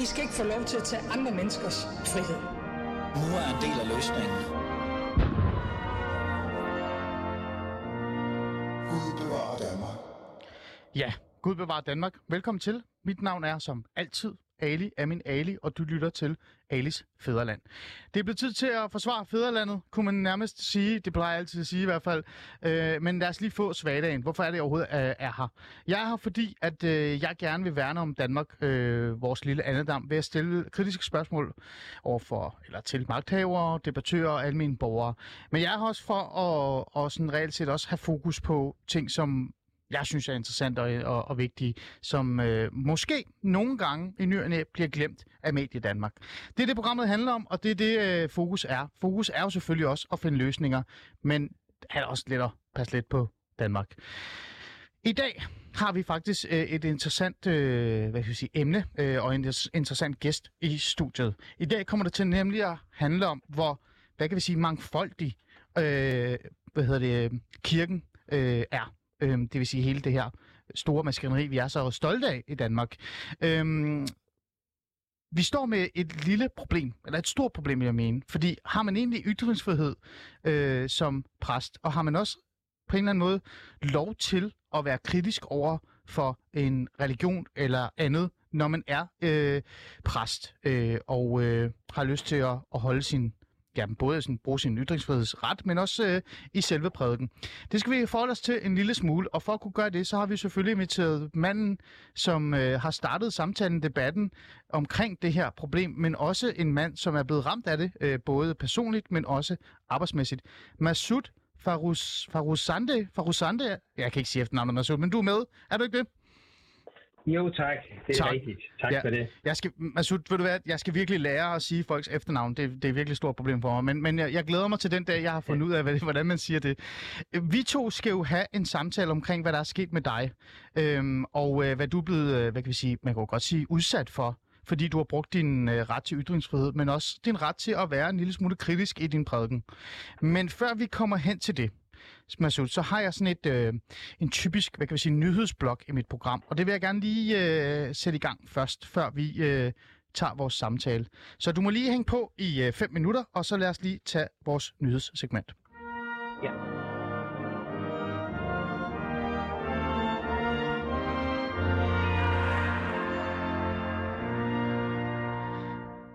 I skal ikke få lov til at tage andre menneskers frihed. Nu er en del af løsningen. Gud bevarer Danmark. Ja, Gud bevarer Danmark. Velkommen til. Mit navn er som altid Ali er min Ali, og du lytter til Alis Fæderland. Det er blevet tid til at forsvare Fæderlandet, kunne man nærmest sige. Det plejer jeg altid at sige i hvert fald. Øh, men lad os lige få svagdagen. Hvorfor er det overhovedet øh, er her? Jeg er her, fordi at øh, jeg gerne vil værne om Danmark, øh, vores lille andedam, ved at stille kritiske spørgsmål over for, eller til magthavere, debattører og almindelige borgere. Men jeg er her også for at og sådan reelt set også have fokus på ting, som jeg synes er interessant og, og, og vigtige, som øh, måske nogle gange i nyerne bliver glemt af Medie Danmark. Det er det, programmet handler om, og det er det, øh, fokus er. Fokus er jo selvfølgelig også at finde løsninger, men er også lidt at passe lidt på Danmark. I dag har vi faktisk øh, et interessant øh, hvad skal jeg sige, emne øh, og en interessant gæst i studiet. I dag kommer det til nemlig at handle om, hvor hvad kan vi sige, mangfoldig øh, hvad hedder det, kirken øh, er. Øhm, det vil sige hele det her store maskineri, vi er så stolte af i Danmark. Øhm, vi står med et lille problem, eller et stort problem, jeg mener. Fordi har man egentlig ytringsfrihed øh, som præst, og har man også på en eller anden måde lov til at være kritisk over for en religion eller andet, når man er øh, præst øh, og øh, har lyst til at, at holde sin ja, både sådan, bruge sin ytringsfrihedsret, men også øh, i selve prædiken. Det skal vi forholde os til en lille smule, og for at kunne gøre det, så har vi selvfølgelig inviteret manden, som øh, har startet samtalen, debatten omkring det her problem, men også en mand, som er blevet ramt af det, øh, både personligt, men også arbejdsmæssigt. Masud Farus, Farusande, Farusande, jeg kan ikke sige efternavnet Masud, men du er med, er du ikke det? Jo, tak. Det er tak. rigtigt. Tak ja. for det. Jeg skal, Masud, ved du hvad, jeg skal virkelig lære at sige folks efternavn. Det, det er virkelig et stort problem for mig. Men, men jeg, jeg glæder mig til den dag, jeg har fundet ja. ud af, hvad, hvordan man siger det. Vi to skal jo have en samtale omkring, hvad der er sket med dig. Øhm, og øh, hvad du er blevet, øh, hvad kan vi sige, man kan godt sige, udsat for fordi du har brugt din øh, ret til ytringsfrihed, men også din ret til at være en lille smule kritisk i din prædiken. Men før vi kommer hen til det, Masud, så har jeg sådan et, øh, en typisk, hvad kan vi sige, nyhedsblok i mit program, og det vil jeg gerne lige øh, sætte i gang først, før vi øh, tager vores samtale. Så du må lige hænge på i øh, fem minutter, og så lad os lige tage vores nyhedssegment. Ja.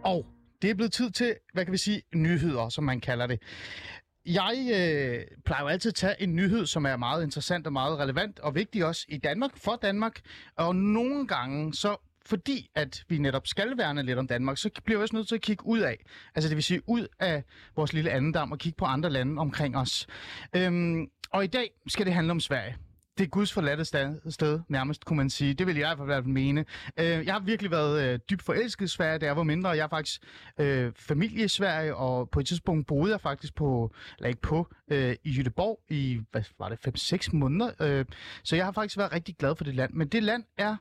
Og det er blevet tid til, hvad kan vi sige, nyheder, som man kalder det. Jeg øh, plejer jo altid at tage en nyhed, som er meget interessant og meget relevant og vigtig også i Danmark, for Danmark. Og nogle gange, så fordi at vi netop skal værne lidt om Danmark, så bliver vi også nødt til at kigge ud af. Altså det vil sige ud af vores lille andendam og kigge på andre lande omkring os. Øhm, og i dag skal det handle om Sverige det er Guds forladte sted, sted, nærmest, kunne man sige. Det vil jeg i hvert fald mene. Øh, jeg har virkelig været øh, dybt forelsket i Sverige, da jeg var mindre. Jeg er faktisk øh, familie i Sverige, og på et tidspunkt boede jeg faktisk på, eller ikke på, øh, i Jødeborg i, hvad var det, 5-6 måneder. Øh, så jeg har faktisk været rigtig glad for det land. Men det land er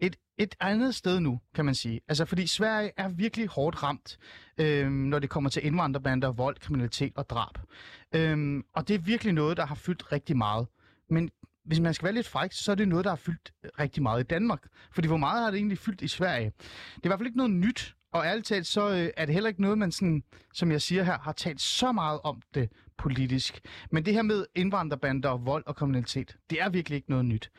et, et andet sted nu, kan man sige. Altså, fordi Sverige er virkelig hårdt ramt, øh, når det kommer til indvandrerbander, vold, kriminalitet og drab. Øh, og det er virkelig noget, der har fyldt rigtig meget. Men hvis man skal være lidt fræk, så er det noget, der har fyldt øh, rigtig meget i Danmark. Fordi hvor meget har det egentlig fyldt i Sverige? Det er i hvert fald ikke noget nyt, og ærligt talt, så øh, er det heller ikke noget, man sådan, som jeg siger her, har talt så meget om det politisk. Men det her med indvandrerbander vold og kriminalitet, det er virkelig ikke noget nyt.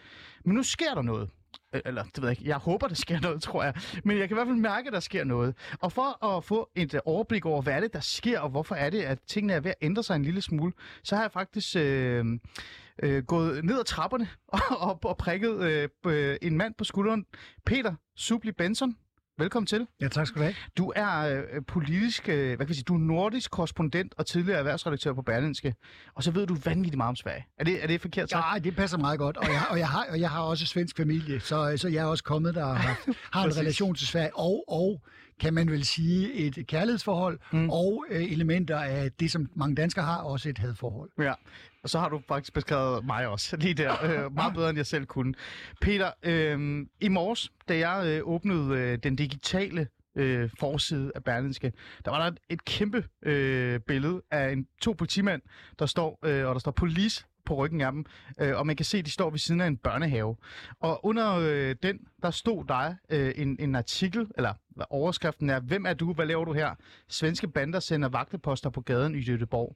Men nu sker der noget. Øh, eller, det ved jeg ikke. Jeg håber, der sker noget, tror jeg. Men jeg kan i hvert fald mærke, at der sker noget. Og for at få et øh, overblik over, hvad er det, der sker, og hvorfor er det, at tingene er ved at ændre sig en lille smule, så har jeg faktisk øh, øh, gået ned ad trapperne og, og, og prikket øh, øh, en mand på skulderen. Peter Subli Benson. Velkommen til. Ja, tak skal du have. Du er øh, politisk, øh, hvad kan jeg sige, du er nordisk korrespondent og tidligere erhvervsredaktør på Berlinske, og så ved du vanvittigt meget om Sverige. Er det, er det forkert sagt? Ja, det passer meget godt, og jeg, og jeg, har, og jeg har også svensk familie, så, så jeg er også kommet der og har, har en relation til Sverige, og, og kan man vel sige et kærlighedsforhold, mm. og øh, elementer af det, som mange danskere har, også et hadforhold. Ja, og så har du faktisk beskrevet mig også lige der, øh, meget bedre end jeg selv kunne. Peter, øh, i morges, da jeg øh, åbnede øh, den digitale øh, forside af Berlinske, der var der et, et kæmpe øh, billede af en, to politimænd, der står, øh, og der står police på ryggen af dem, øh, og man kan se, at de står ved siden af en børnehave. Og under øh, den, der stod der øh, en, en artikel, eller Overskriften er, hvem er du, hvad laver du her? Svenske bander sender vagteposter på gaden i Jødeborg.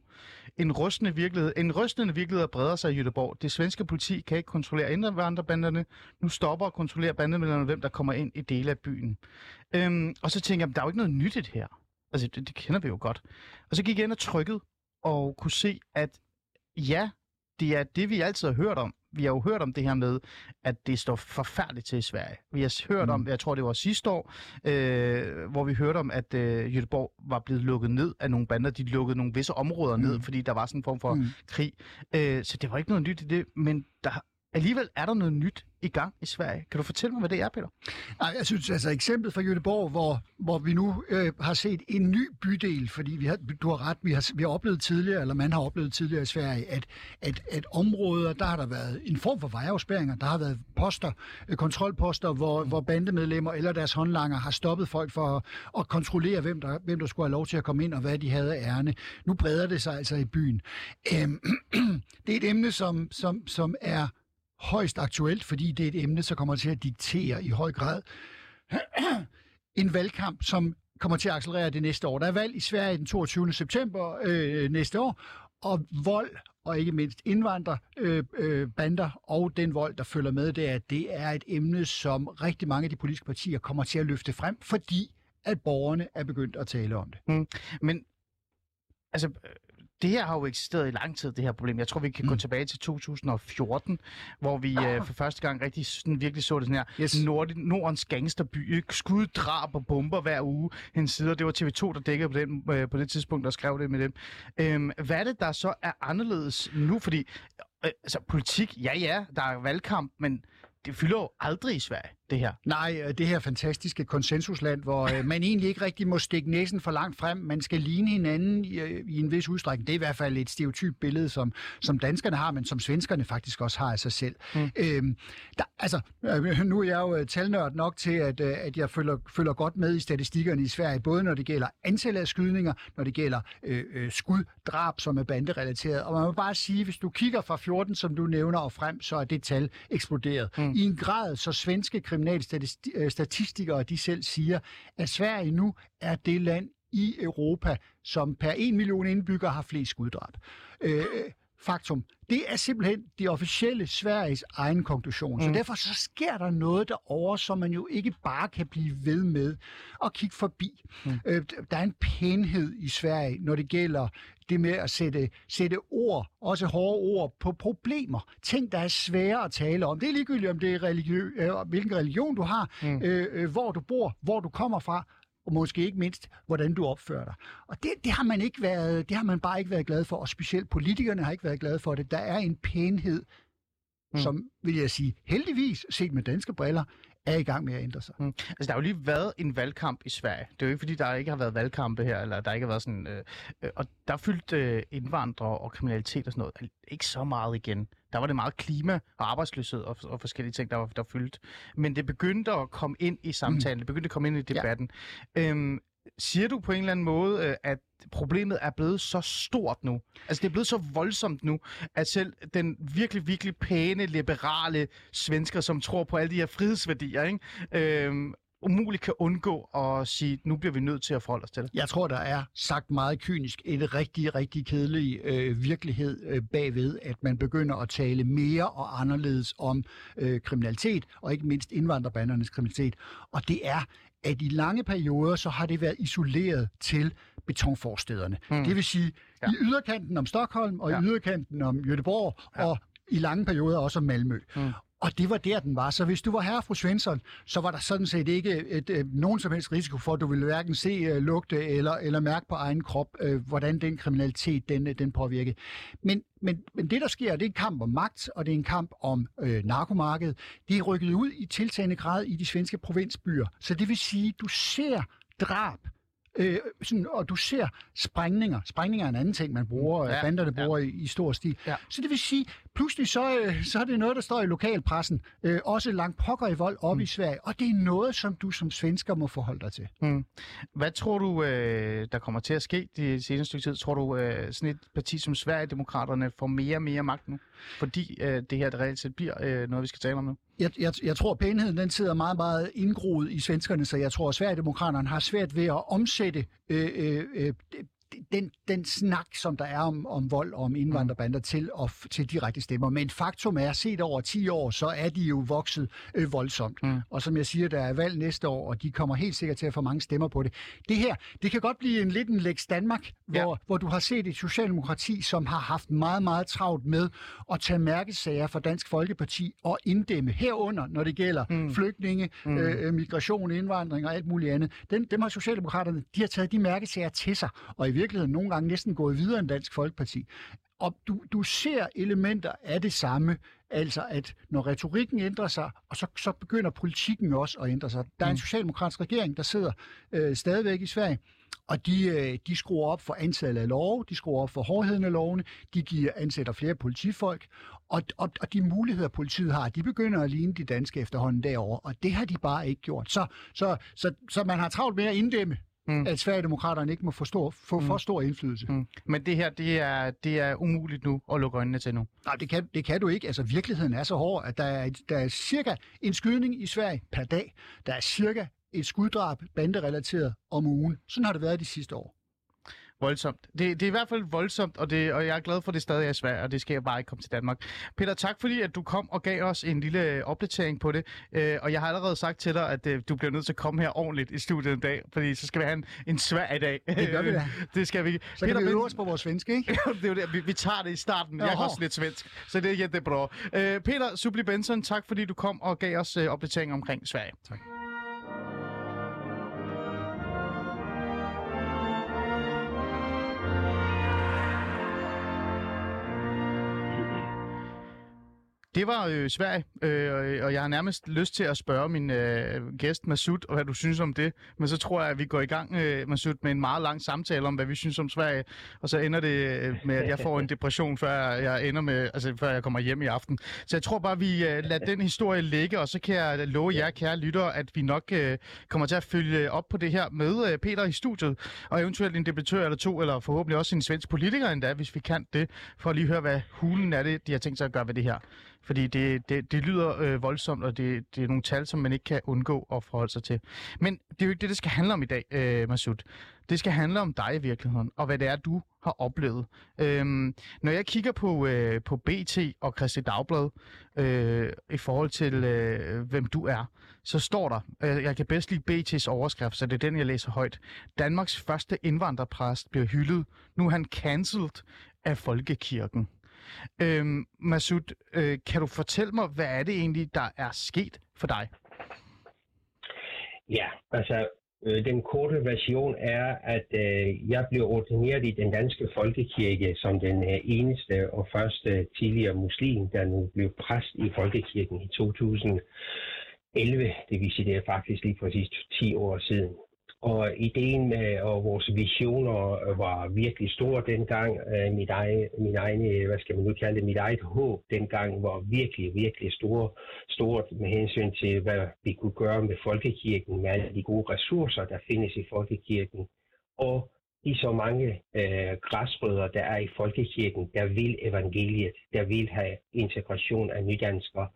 En rystende virkelighed, en rystende virkelighed breder sig i Jødeborg. Det svenske politi kan ikke kontrollere indvandrerbanderne. Nu stopper og kontrollerer bandemedlemmerne, hvem der kommer ind i dele af byen. Øhm, og så tænker jeg, der er jo ikke noget nyt i det her. Altså, det, det kender vi jo godt. Og så gik jeg ind og trykkede, og kunne se, at ja, det er det, vi altid har hørt om. Vi har jo hørt om det her med, at det står forfærdeligt til i Sverige. Vi har hørt mm. om, jeg tror det var sidste år, øh, hvor vi hørte om, at øh, Göteborg var blevet lukket ned af nogle bander. De lukkede nogle visse områder mm. ned, fordi der var sådan en form for mm. krig. Øh, så det var ikke noget nyt i det, men der, alligevel er der noget nyt i gang i Sverige. Kan du fortælle mig, hvad det er, Peter? Nej, jeg synes altså eksemplet fra Göteborg, hvor, hvor vi nu øh, har set en ny bydel, fordi vi har, du har ret, vi har, vi har oplevet tidligere, eller man har oplevet tidligere i Sverige, at, at, at områder, der har der været en form for vejafspæringer, der har været poster, øh, kontrolposter, hvor, hvor bandemedlemmer eller deres håndlanger har stoppet folk for at, at kontrollere, hvem der, hvem der skulle have lov til at komme ind, og hvad de havde ærne. Nu breder det sig altså i byen. Øhm, det er et emne, som, som, som er højst aktuelt, fordi det er et emne, som kommer til at diktere i høj grad en valgkamp, som kommer til at accelerere det næste år. Der er valg i Sverige den 22. september øh, næste år, og vold og ikke mindst indvandrerbander øh, øh, bander, og den vold, der følger med det, er, det er et emne, som rigtig mange af de politiske partier kommer til at løfte frem, fordi at borgerne er begyndt at tale om det. Mm. Men altså, det her har jo eksisteret i lang tid, det her problem. Jeg tror, vi kan mm. gå tilbage til 2014, hvor vi ah. øh, for første gang rigtig sådan, virkelig så det sådan her. Yes. Nord, Nordens gangsterby, skud, drab og bomber hver uge hen side. Det var TV2, der dækkede på, den, øh, på det tidspunkt, der skrev det med dem. Øhm, hvad er det, der så er anderledes nu? Fordi øh, altså, politik, ja ja, der er valgkamp, men det fylder jo aldrig i Sverige, det her. Nej, øh, det her fantastiske konsensusland, hvor øh, man egentlig ikke rigtig må stikke næsen for langt frem. Man skal ligne hinanden i, øh, i en vis udstrækning. Det er i hvert fald et stereotyp billede, som, som danskerne har, men som svenskerne faktisk også har af sig selv. Mm. Øhm, der, altså, nu er jeg jo talnørd nok til, at, at jeg følger, følger godt med i statistikkerne i Sverige, både når det gælder antal af skydninger, når det gælder øh, øh, skuddrab, som er banderelateret. Og man må bare sige, hvis du kigger fra 14, som du nævner, og frem, så er det tal eksploderet. Mm. I en grad, så svenske kriminalstatistikere de selv siger, at Sverige nu er det land i Europa, som per 1 million indbyggere har flest skuddrab. Øh, faktum. Det er simpelthen de officielle Sveriges egen konklusion. Mm. Så derfor så sker der noget derovre, som man jo ikke bare kan blive ved med at kigge forbi. Mm. Øh, der er en pænhed i Sverige, når det gælder det med at sætte, sætte ord, også hårde ord, på problemer. Ting, der er svære at tale om. Det er ligegyldigt, om det er religiø, øh, hvilken religion du har, mm. øh, øh, hvor du bor, hvor du kommer fra, og måske ikke mindst, hvordan du opfører dig. Og det, det, har man ikke været, det har man bare ikke været glad for, og specielt politikerne har ikke været glade for det. Der er en pænhed, mm. som, vil jeg sige, heldigvis, set med danske briller, er i gang med at ændre sig. Mm. Altså, der har jo lige været en valgkamp i Sverige. Det er jo ikke, fordi der ikke har været valgkampe her, eller der ikke har været sådan... Øh, øh, og der er fyldt øh, indvandrere og kriminalitet og sådan noget. Ikke så meget igen. Der var det meget klima og arbejdsløshed og, og forskellige ting, der var der fyldt. Men det begyndte at komme ind i samtalen. Mm. Det begyndte at komme ind i debatten. Ja. Øhm, siger du på en eller anden måde, øh, at problemet er blevet så stort nu? Altså, det er blevet så voldsomt nu, at selv den virkelig, virkelig pæne, liberale svensker, som tror på alle de her frihedsværdier, ikke? Øhm, umuligt kan undgå at sige, nu bliver vi nødt til at forholde os til det? Jeg tror, der er sagt meget kynisk en rigtig, rigtig kedelig øh, virkelighed øh, bagved, at man begynder at tale mere og anderledes om øh, kriminalitet, og ikke mindst indvandrerbandernes kriminalitet. Og det er, at i lange perioder, så har det været isoleret til betonforstederne. Mm. Det vil sige, ja. i yderkanten om Stockholm, og ja. i yderkanten om Göteborg, ja. og i lange perioder også om Malmø. Mm. Og det var der, den var. Så hvis du var herre fru Svensson, så var der sådan set ikke et, et, et, nogen som helst risiko for, at du ville hverken se, uh, lugte eller, eller mærke på egen krop, uh, hvordan den kriminalitet den, den påvirkede. Men, men, men det, der sker, det er en kamp om magt, og det er en kamp om øh, narkomarkedet. Det er rykket ud i tiltagende grad i de svenske provinsbyer. Så det vil sige, du ser drab, Øh, sådan, og du ser sprængninger. Sprængninger er en anden ting, man bruger, ja, banderne bruger ja. i, i stor stil. Ja. Så det vil sige, pludselig så, øh, så er det noget, der står i lokalpressen, øh, også langt pokker i vold op mm. i Sverige, og det er noget, som du som svensker må forholde dig til. Mm. Hvad tror du, øh, der kommer til at ske de seneste stykke tid? Tror du, øh, sådan et parti som Sverigedemokraterne får mere og mere magt nu? Fordi øh, det her det reelt set bliver øh, noget, vi skal tale om nu? Jeg, jeg, jeg tror, at pænheden den sidder meget, meget indgroet i svenskerne, så jeg tror, at Sverigedemokraterne har svært ved at omsætte øh, øh, øh, den, den snak, som der er om, om vold og om indvandrerbander til, og, til direkte stemmer. Men faktum er, set over 10 år, så er de jo vokset øh, voldsomt. Mm. Og som jeg siger, der er valg næste år, og de kommer helt sikkert til at få mange stemmer på det. Det her, det kan godt blive en lidt en Lex Danmark, hvor, ja. hvor du har set et socialdemokrati, som har haft meget, meget travlt med at tage mærkesager for Dansk Folkeparti og inddæmme herunder, når det gælder mm. flygtninge, mm. Øh, migration, indvandring og alt muligt andet. Den, dem har Socialdemokraterne, de har taget de mærkesager til sig, og i virkeligheden nogle gange næsten gået videre end Dansk Folkeparti. Og du, du ser elementer af det samme, altså at når retorikken ændrer sig, og så, så begynder politikken også at ændre sig. Der er en mm. socialdemokratisk regering, der sidder øh, stadigvæk i Sverige, og de, øh, de skruer op for antallet af love, de skruer op for hårdheden af lovene, de giver ansætter flere politifolk, og, og, og de muligheder, politiet har, de begynder at ligne de danske efterhånden derovre, og det har de bare ikke gjort. Så, så, så, så man har travlt med at inddæmme mm. at Sverigedemokraterne ikke må få, stor, få mm. for stor indflydelse. Mm. Men det her, det er, det er umuligt nu at lukke øjnene til nu? Nej, det kan, det kan du ikke. Altså, virkeligheden er så hård, at der er, der er cirka en skydning i Sverige per dag. Der er cirka et skuddrab banderelateret om ugen. Sådan har det været de sidste år voldsomt. Det, det er i hvert fald voldsomt, og, det, og jeg er glad for, at det stadig er svært, og det skal jeg bare ikke komme til Danmark. Peter, tak fordi, at du kom og gav os en lille opdatering på det. Øh, og jeg har allerede sagt til dig, at øh, du bliver nødt til at komme her ordentligt i studiet en dag, fordi så skal vi have en, en svær i dag. Det gør vi da. det skal vi. Så Peter, kan vi øve os på vores svenske, ikke? det er jo det. Vi, vi tager det i starten. Jeg er også lidt svensk, så det er jättebra. Øh, Peter Subli Benson, tak fordi du kom og gav os øh, opdatering omkring Sverige. Tak. Det var øh, Sverige, øh, og jeg har nærmest lyst til at spørge min øh, gæst Masud, hvad du synes om det. Men så tror jeg, at vi går i gang, øh, Masud, med en meget lang samtale om, hvad vi synes om Sverige. Og så ender det øh, med, at jeg får en depression, før jeg ender med, altså før jeg kommer hjem i aften. Så jeg tror bare, vi øh, lader den historie ligge, og så kan jeg love jer, kære lyttere, at vi nok øh, kommer til at følge op på det her med øh, Peter i studiet, og eventuelt en debattør eller to, eller forhåbentlig også en svensk politiker endda, hvis vi kan det, for at lige høre, hvad hulen er det, de har tænkt sig at gøre ved det her. Fordi det, det, det lyder øh, voldsomt, og det, det er nogle tal, som man ikke kan undgå at forholde sig til. Men det er jo ikke det, det skal handle om i dag, øh, Masud. Det skal handle om dig i virkeligheden, og hvad det er, du har oplevet. Øhm, når jeg kigger på, øh, på BT og Christi Dagblad øh, i forhold til, øh, hvem du er, så står der, øh, jeg kan bedst lide BT's overskrift, så det er den, jeg læser højt. Danmarks første indvandrerpræst bliver hyldet. Nu er han cancelled af Folkekirken. Øhm, Masud, øh, kan du fortælle mig, hvad er det egentlig, der er sket for dig? Ja, altså øh, den korte version er, at øh, jeg blev ordineret i den danske folkekirke som den øh, eneste og første tidligere muslim, der nu blev præst i folkekirken i 2011. Det vil sige, det er faktisk lige præcis 10 år siden. Og ideen med og vores visioner var virkelig store dengang. Øh, mit eget, min egen, øh, hvad skal man nu kalde det, mit eget håb dengang var virkelig, virkelig store, stort med hensyn til, hvad vi kunne gøre med folkekirken, med alle de gode ressourcer, der findes i folkekirken. Og de så mange øh, græsrødder, der er i folkekirken, der vil evangeliet, der vil have integration af nydanskere,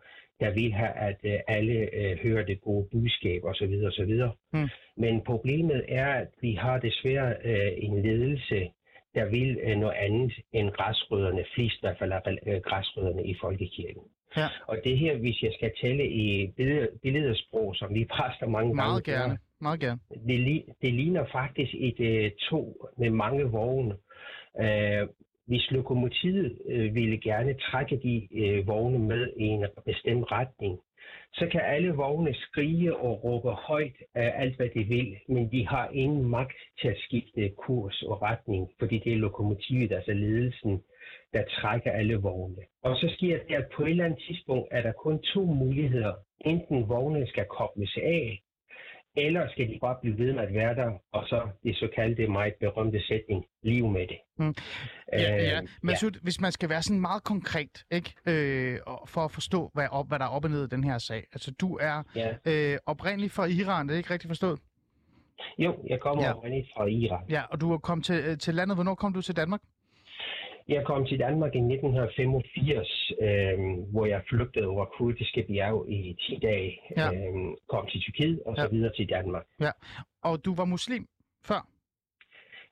der vil have, at øh, alle øh, hører det gode budskab osv. osv. Mm. Men problemet er, at vi har desværre øh, en ledelse, der vil øh, noget andet end græsrødderne, flest i hvert fald øh, græsrødderne i folkekirken. Ja. Og det her, hvis jeg skal tale i billedsprog, som vi præster mange Meget gange, gerne. Meget gerne. Det, det ligner faktisk et øh, tog med mange vogne. Øh, hvis lokomotivet øh, ville gerne trække de øh, vogne med i en bestemt retning, så kan alle vogne skrige og råbe højt af alt, hvad de vil, men de har ingen magt til at skifte kurs og retning, fordi det er lokomotivet, altså ledelsen, der trækker alle vogne. Og så sker det, at på et eller andet tidspunkt er der kun to muligheder. Enten vognene skal kobles af, eller skal de bare blive ved med at være der, og så det såkaldte meget berømte sætning, liv med det. Mm. Ja, øh, ja. Men ja. hvis man skal være sådan meget konkret, ikke, øh, for at forstå, hvad, op, hvad der er op og ned i den her sag. Altså, du er ja. øh, oprindelig fra Iran, det er ikke rigtigt forstået? Jo, jeg kommer ja. oprindeligt fra Iran. Ja, og du er kommet til, øh, til landet. Hvornår kom du til Danmark? Jeg kom til Danmark i 1985, øh, hvor jeg flygtede over kurdiske bjerg i 10 dage. Ja. Øh, kom til Tyrkiet og så Ja. videre til Danmark. Og du var muslim før?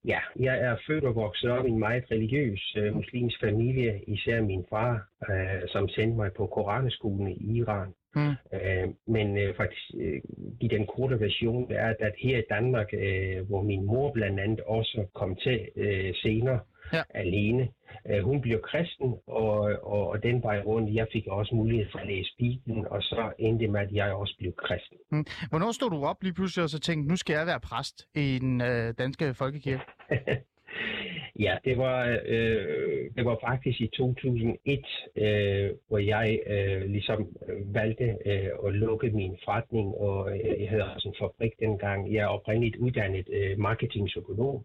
Ja, jeg er født og vokset op i en meget religiøs øh, muslimsk familie, især min far, øh, som sendte mig på koranskolen i Iran. Mm. Øh, men øh, faktisk, øh, i den korte version, det er, at her i Danmark, øh, hvor min mor blandt andet også kom til øh, senere Ja. alene, øh, hun blev kristen, og, og, og den vej rundt, jeg fik også mulighed for at læse Bibelen, og så endte med, at jeg også blev kristen. Hvornår stod du op lige pludselig og så tænkte, nu skal jeg være præst i den øh, danske folkekirke? ja, det var, øh, det var faktisk i 2001, øh, hvor jeg øh, ligesom øh, valgte øh, at lukke min forretning, og øh, jeg havde også en fabrik dengang. Jeg er oprindeligt uddannet øh, marketingpsykolog,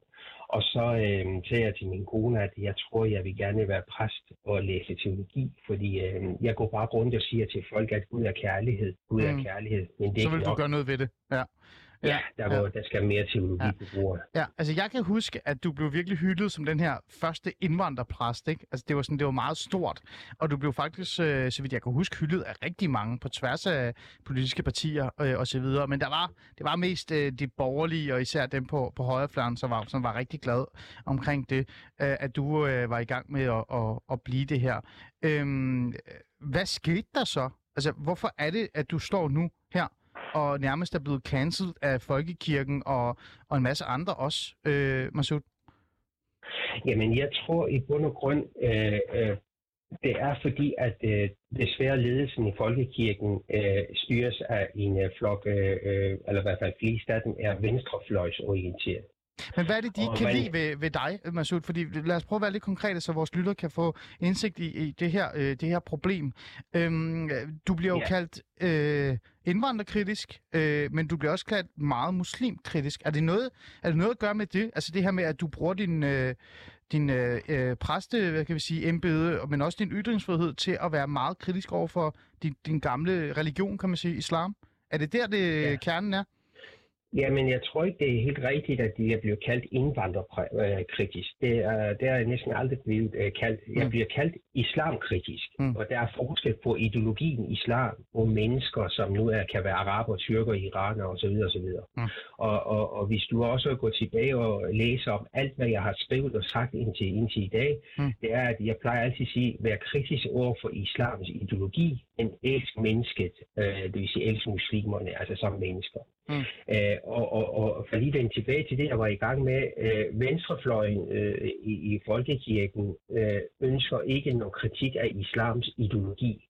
og så øh, sagde jeg til min kone, at jeg tror, jeg vil gerne være præst og læse teologi, fordi øh, jeg går bare rundt og siger til folk, at Gud er kærlighed, Gud er Mm. kærlighed, men det er Så vil du nok. gøre noget ved det. Ja. Ja, der, går, der skal mere teologi Ja. Ja, altså jeg kan huske, at du blev virkelig hyldet som den her første indvandrerpræst, ikke? Altså det var sådan, det var meget stort, og du blev faktisk, øh, så vidt jeg kan huske, hyldet af rigtig mange på tværs af politiske partier øh, og så videre. Men der var, det var mest øh, de borgerlige, og især dem på, på højrefløjen, som var, som var rigtig glad omkring det, øh, at du øh, var i gang med at, at, at blive det her. Øhm, hvad skete der så? Altså, hvorfor er det, at du står nu her og nærmest er blevet cancelled af Folkekirken og, og en masse andre også, øh, Masud? Jamen, jeg tror i bund og grund, øh, øh, det er fordi, at øh, desværre ledelsen i Folkekirken øh, styres af en øh, flok, øh, øh, eller i hvert fald flest af dem er venstrefløjsorienteret. Men hvad er det, de ikke kan lide ved, ved dig, Masud? Fordi lad os prøve at være lidt konkrete, så vores lytter kan få indsigt i, i det, her, øh, det her problem. Øhm, du bliver jo Ja. kaldt øh, indvandrerkritisk, øh, men du bliver også kaldt meget muslimkritisk. Er det, noget, er det noget at gøre med det? Altså det her med, at du bruger din, øh, din øh, øh, præste, hvad kan vi sige, embede, men også din ytringsfrihed til at være meget kritisk over for din, din gamle religion, kan man sige, islam? Er det der, det ja. kernen er? Jamen, jeg tror ikke, det er helt rigtigt, at de er blevet kaldt indvandrerkritisk. Det er, det er næsten aldrig blevet øh, kaldt. Jeg Mm. bliver kaldt islamkritisk. Mm. Og der er forskel på ideologien islam og mennesker, som nu er, kan være araber, tyrker, iraner osv. osv. Mm. Og, og, og hvis du også går tilbage og læser om alt, hvad jeg har skrevet og sagt indtil, indtil i dag, Mm. det er, at jeg plejer altid at sige, vær kritisk over for islams ideologi, men elsk mennesket, øh, det vil sige elsk muslimerne, altså som mennesker. Øh, og, og, og for lige den tilbage til det, jeg var i gang med, øh, venstrefløjen øh, i, i Folkekirken øh, ønsker ikke nogen kritik af islams ideologi.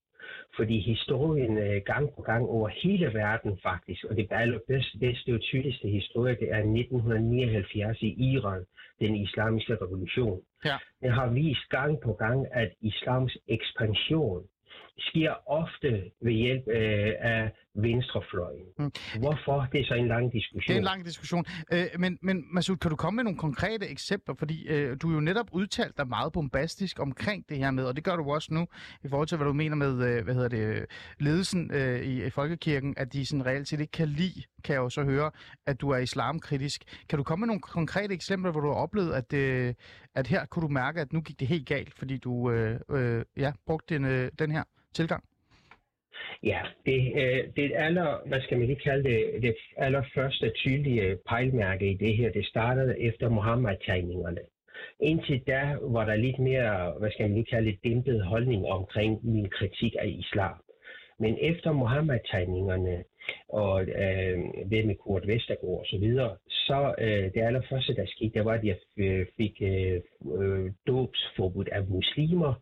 Fordi historien øh, gang på gang over hele verden faktisk, og det allerbedste bedste og tydeligste historie, det er 1979 i Iran, den islamiske revolution. Ja. Den har vist gang på gang, at islams ekspansion sker ofte ved hjælp øh, af venstrefløjen. Mm. Hvorfor? Det er så en lang diskussion. Det er en lang diskussion. Øh, men, men Masud, kan du komme med nogle konkrete eksempler? Fordi øh, du jo netop udtalt dig meget bombastisk omkring det her med, og det gør du også nu, i forhold til, hvad du mener med, øh, hvad hedder det, ledelsen øh, i, i Folkekirken, at de sådan reelt set ikke kan lide, kan jeg jo så høre, at du er islamkritisk. Kan du komme med nogle konkrete eksempler, hvor du har oplevet, at, øh, at her kunne du mærke, at nu gik det helt galt, fordi du øh, øh, ja, brugte den, øh, den her tilgang? Ja, det, øh, det aller, hvad skal man lige kalde det, det allerførste tydelige pejlmærke i det her, det startede efter Mohammed-tegningerne. Indtil da var der lidt mere, hvad skal man lige kalde det, dæmpet holdning omkring min kritik af islam. Men efter Mohammed-tegningerne og øh, ved med Kurt Vestergaard og så videre, så øh, det allerførste, der skete, det var, at jeg øh, fik øh, øh, dåbsforbud af muslimer,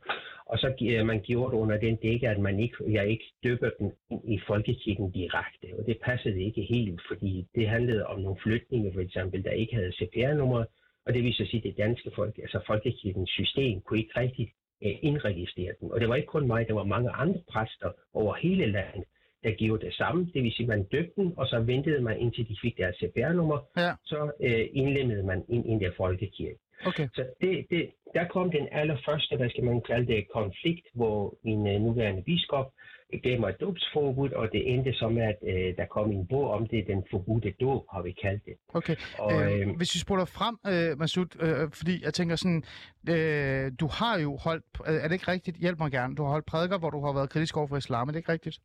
og så øh, man gjorde det under den dække, at man ikke, jeg ikke døber dem ind i folkekirken direkte. Og det passede ikke helt, fordi det handlede om nogle flytninger, for eksempel, der ikke havde CPR-nummer, og det vil så sige, at det danske folk, altså folkekirkens system, kunne ikke rigtig øh, indregistrere dem. Og det var ikke kun mig, der var mange andre præster over hele landet, der gjorde det samme. Det vil sige, at man døbte dem, og så ventede man indtil de fik deres CPR-nummer, Ja. så øh, indlemmede man ind i der folkekirke. Okay. Så det, det, der kom den allerførste, hvad skal man kalde det, konflikt, hvor min uh, nuværende biskop gav mig et dåbsforbud, og det endte med, at øh, der kom en bog om det, den forbudte dåb, har vi kaldt det. Okay. Og, øh, øh, hvis vi spoler frem, øh, Masud, øh, fordi jeg tænker sådan, øh, du har jo holdt, øh, er det ikke rigtigt, hjælp mig gerne, du har holdt prædiker, hvor du har været kritisk over for islam, er det ikke rigtigt?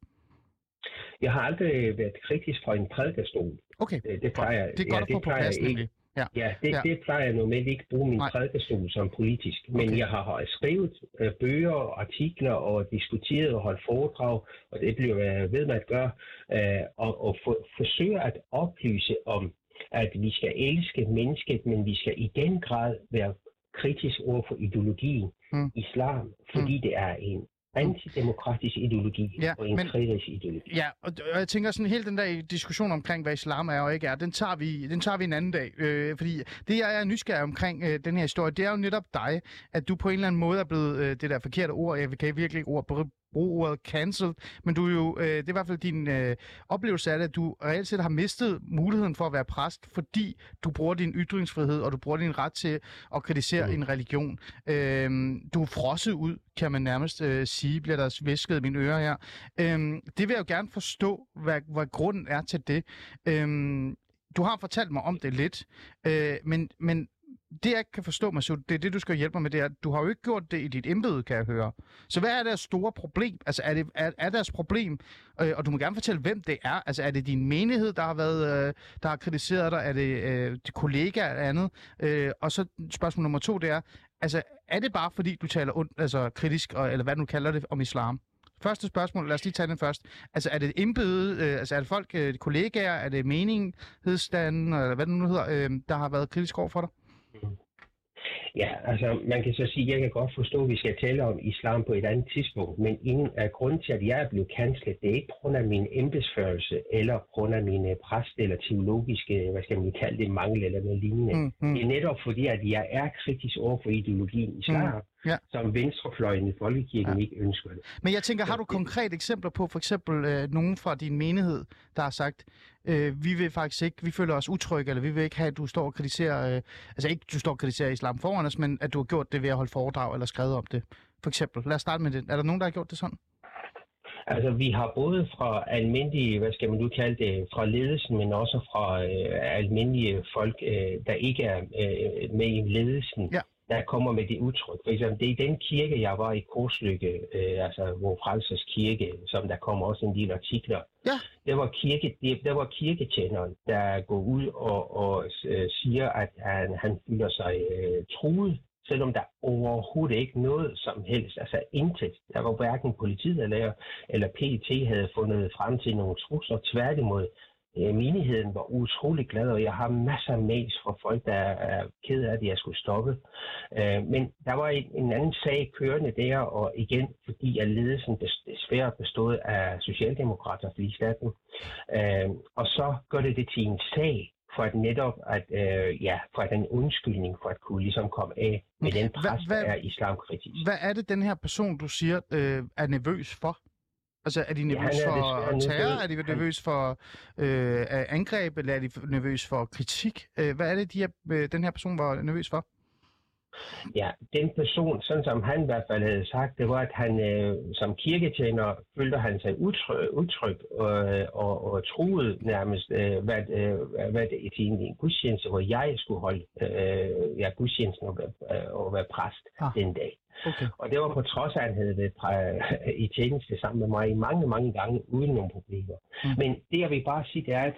Jeg har aldrig været kritisk fra en prædikestol. Okay, Det, det plejer, det er godt ja, at få det på plads ikke. Ja. Ja, det, Ja. det plejer jeg normalt ikke bruge min Nej. prædikestol som politisk. Men Okay. jeg har, skrevet øh, bøger, artikler og diskuteret og holdt foredrag, og det bliver jeg ved med at gøre, øh, og, og for, forsøge at oplyse om, at vi skal elske mennesket, men vi skal i den grad være kritisk over for ideologien Mm. islam, fordi det er en antidemokratisk ideologi Ja, og en men- ideologi. Ja, og, og jeg tænker sådan helt den der diskussion omkring, hvad islam er og ikke er, den tager vi, den tager vi en anden dag. Øh, fordi det, jeg er nysgerrig omkring øh, den her historie, det er jo netop dig, at du på en eller anden måde er blevet øh, det der forkerte ord, jeg kan virkelig ikke ord, ordet cancelled, men du er jo, øh, det er i hvert fald din øh, oplevelse af det, at du reelt set har mistet muligheden for at være præst, fordi du bruger din ytringsfrihed, og du bruger din ret til at kritisere Mm. en religion. Øh, du er frosset ud, kan man nærmest øh, sige, bliver der visket i mine ører her. Øhm, det vil jeg jo gerne forstå, hvad, hvad grunden er til det. Øhm, du har fortalt mig om det lidt, øh, men, men det jeg ikke kan forstå, Masud, det er det, du skal hjælpe mig med, det er, at du har jo ikke gjort det i dit embede, kan jeg høre. Så hvad er deres store problem? Altså er, det, er, er deres problem, øh, og du må gerne fortælle, hvem det er, altså er det din menighed, der har været, øh, der har kritiseret dig, er det øh, de kollegaer eller andet? Øh, og så spørgsmål nummer to, det er, altså er det bare fordi, du taler ondt, altså kritisk, og, eller hvad du kalder det, om islam? Første spørgsmål, lad os lige tage den først. Altså er det embede, øh, altså er det folk, øh, kollegaer, er det menighedsstanden, eller hvad det nu hedder, øh, der har været kritisk over for dig? Ja, altså man kan så sige, at jeg kan godt forstå, at vi skal tale om islam på et andet tidspunkt, men ingen af grunden til, at jeg er blevet kanslet, det er ikke på grund af min embedsførelse, eller på grund af mine præst eller teologiske, hvad skal man kalde det, mangel eller noget lignende. Mm, mm. Det er netop fordi, at jeg er kritisk over for ideologien islam, Mm, ja. som venstrefløjen i folkekirken Ja. ikke ønsker det. Men jeg tænker, har du konkrete eksempler på for eksempel øh, nogen fra din menighed, der har sagt, øh, vi vil faktisk ikke, vi føler os utrygge, eller vi vil ikke have, at du står og kritiserer, øh, altså ikke du står og kritiserer islam foran os, men at du har gjort det ved at holde foredrag eller skrevet om det. For eksempel. Lad os starte med det. Er der nogen, der har gjort det sådan? Altså, vi har både fra almindelige, hvad skal man nu kalde det, fra ledelsen, men også fra øh, almindelige folk, øh, der ikke er øh, med i ledelsen, Ja. Der kommer med det udtryk. For eksempel, det er i den kirke, jeg var i Korslykke, øh, altså hvor Frelsers Kirke, som der kommer også en del artikler. Ja. Det var, kirke, det, der var kirketjeneren, der går ud og, og øh, siger, at han, han føler sig øh, truet, selvom der overhovedet ikke noget som helst, altså intet. Der var hverken politiet eller, eller PET havde fundet frem til nogle trusler. Tværtimod, menigheden var utrolig glad, og jeg har masser af mails fra folk, der er ked af, at jeg skulle stoppe. Øh, men der var en, en anden sag kørende der, og igen, fordi at ledelsen desværre bestod af socialdemokrater i staten, øh, og så gør det det til en sag, for at netop at, øh, ja, for at en undskyldning for at kunne ligesom komme af med den Hvad- præst, hvad- der er islamkritisk. Hvad er det, den her person, du siger, øh, er nervøs for? Altså, er de nervøs er for nu terror? Er de nervøs for øh, angreb, eller er de nervøs for kritik? Øh, hvad er det, de her, øh, den her person var nervøs for? Ja, den person, sådan som han i hvert fald havde sagt, det var, at han øh, som kirketjener følte han sig utryg, utryg øh, og, og truet nærmest, øh, hvad, øh, hvad det til en, en gudstjeneste, hvor jeg skulle holde øh, ja, gudstjenesten og være, øh, og være præst Ah. den dag. Okay. Og det var på trods af, at han havde været i tjeneste sammen med mig mange, mange gange uden nogle problemer. Mm. Men det jeg vil bare sige, det er, at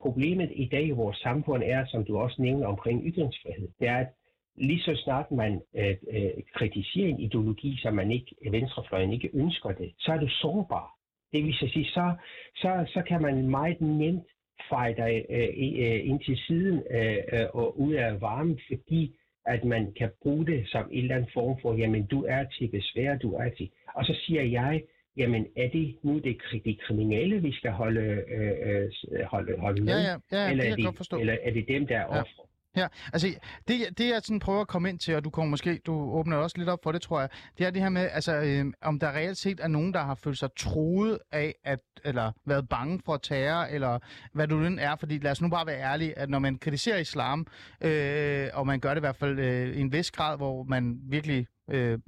problemet i dag i vores samfund er, som du også nævner omkring ytringsfrihed, det er, at lige så snart man øh, øh, kritiserer en ideologi, som man ikke, venstrefløjen ikke ønsker det, så er du sårbar. Det vil så sige, så, så, så kan man meget nemt fejre dig øh, øh, ind til siden øh, øh, og ud af varmen, fordi at man kan bruge det som en eller anden form for, jamen du er til besvær, du er til. Og så siger jeg, jamen er det nu det, det kriminelle, vi skal holde, øh, øh, holde, holde med? Ja, ja, ja, det eller, er forstå. eller er det dem, der er ofre? Ja, Ja, altså det, det jeg sådan prøver at komme ind til, og du kommer måske, du åbner også lidt op for det, tror jeg, det er det her med, altså øh, om der reelt set er nogen, der har følt sig troet af, at, eller været bange for terror, eller hvad du end er, fordi lad os nu bare være ærlige, at når man kritiserer islam, øh, og man gør det i hvert fald øh, i en vis grad, hvor man virkelig øh,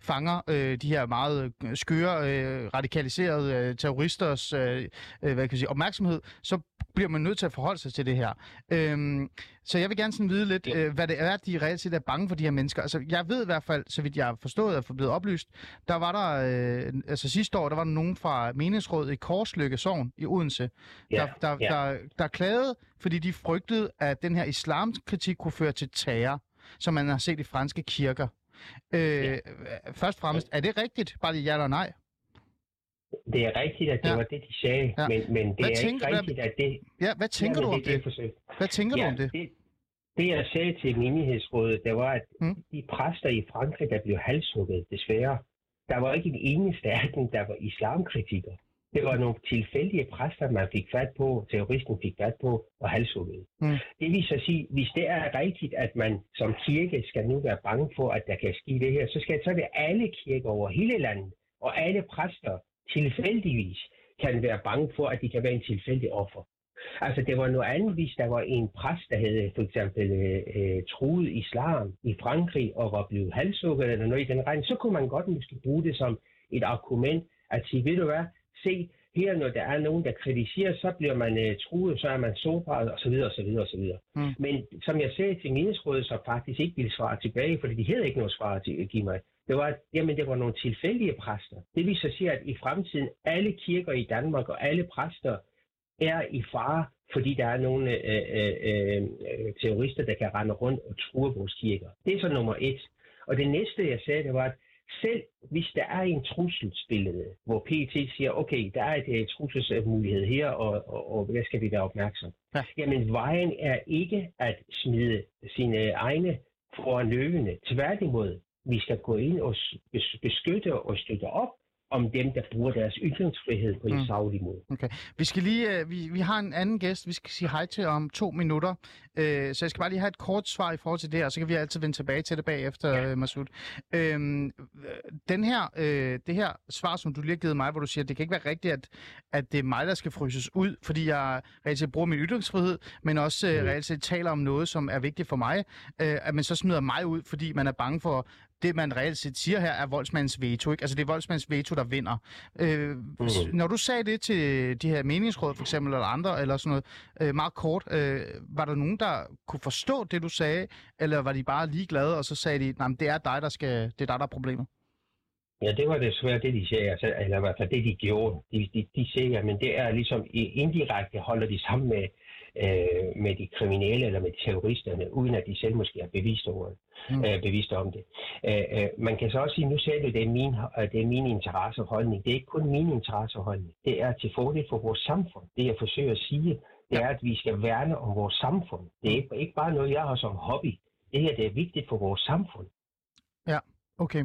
fanger øh, de her meget øh, skøre, øh, radikaliserede øh, terroristers øh, øh, hvad kan jeg sige, opmærksomhed, så bliver man nødt til at forholde sig til det her. Øhm, så jeg vil gerne sådan vide lidt, øh, hvad det er, de reelt set er bange for de her mennesker. Altså, jeg ved i hvert fald, så vidt jeg har forstået og blevet oplyst, der var der, øh, altså sidste år, der var der nogen fra meningsrådet i Korslykke Sogn i Odense, Ja, der, der, ja. der, der klagede, fordi de frygtede, at den her islamkritik kunne føre til terror, som man har set i franske kirker. Øh, Ja. Først og fremmest, er det rigtigt? Bare lige ja eller nej? Det er rigtigt, at det Ja. var det, de sagde, Ja. men, men det Hvad er tænker- ikke hvad- rigtigt, at det... Ja, hvad tænker Jamen, du om det? det? Hvad tænker du ja, om det? det? Det, jeg sagde til menighedsrådet, det var, at Mm. de præster i Frankrig, der blev halshugget, desværre, der var ikke en eneste af dem, der var islamkritikere. Det var nogle tilfældige præster, man fik fat på, terroristen fik fat på og halshugget. Mm. Det vil så sige, hvis det er rigtigt, at man som kirke skal nu være bange for, at der kan ske det her, så skal så det alle kirker over hele landet, og alle præster tilfældigvis kan være bange for, at de kan være en tilfældig offer. Altså, det var noget andet, hvis der var en præst, der havde for eksempel øh, truet islam i Frankrig og var blevet halshugget eller noget i den regn, så kunne man godt måske bruge det som et argument at sige, ved du hvad, se, her når der er nogen, der kritiserer, så bliver man øh, truet, så er man sårbar, og så videre, og så videre, og så videre. Mm. Men som jeg sagde til menighedsrådet, så faktisk ikke ville svare tilbage, fordi de havde ikke noget svar til at give mig. Det var, jamen, det var nogle tilfældige præster. Det vil så sige, at i fremtiden alle kirker i Danmark og alle præster er i fare, fordi der er nogle øh, øh, øh, øh, terrorister, der kan rende rundt og true vores kirker. Det er så nummer et. Og det næste, jeg sagde, det var, at selv hvis der er en trusselsbillede, hvor PET siger, okay, der er et uh, trusselsmulighed her, og, og, og hvad skal vi være opmærksom? Ja. Jamen, vejen er ikke at smide sine egne foran løvene. Tværtimod, vi skal gå ind og beskytte og støtte op om dem, der bruger deres ytringsfrihed på en Mm. savlig måde. Vi skal lige, øh, vi, vi har en anden gæst, vi skal sige hej til om to minutter. Øh, så jeg skal bare lige have et kort svar i forhold til det her, og så kan vi altid vende tilbage til det bagefter, ja. øh, Masud. Øhm, øh, den her, øh, det her svar, som du lige har givet mig, hvor du siger, at det kan ikke være rigtigt, at, at det er mig, der skal fryses ud, fordi jeg reelt set bruger min ytringsfrihed, men også øh, Mm. reelt set taler om noget, som er vigtigt for mig, øh, at man så smider mig ud, fordi man er bange for det, man reelt set siger her, er voldsmandens veto. Ikke? Altså, det er voldsmandens veto, der vinder. Øh, mm. Når du sagde det til de her meningsråd, for eksempel, eller andre, eller sådan noget, øh, meget kort, øh, var der nogen, der kunne forstå det, du sagde, eller var de bare ligeglade, og så sagde de, nej, det er dig, der skal, det er dig, der er problemet? Ja, det var desværre det, de sagde, altså, eller i hvert fald det, de gjorde. De, de, de siger, men det er ligesom indirekte holder de sammen med, øh, med de kriminelle eller med terroristerne, uden at de selv måske er bevidst, over, Mm. øh, bevidst om det. Øh, øh, man kan så også sige, nu sagde du, det er min, øh, det er min interesse og holdning. Det er ikke kun min interesse og holdning. Det er til fordel for vores samfund. Det jeg forsøger at sige, det er, at vi skal værne om vores samfund. Det er ikke, bare noget, jeg har som hobby. Det her det er vigtigt for vores samfund. Okay.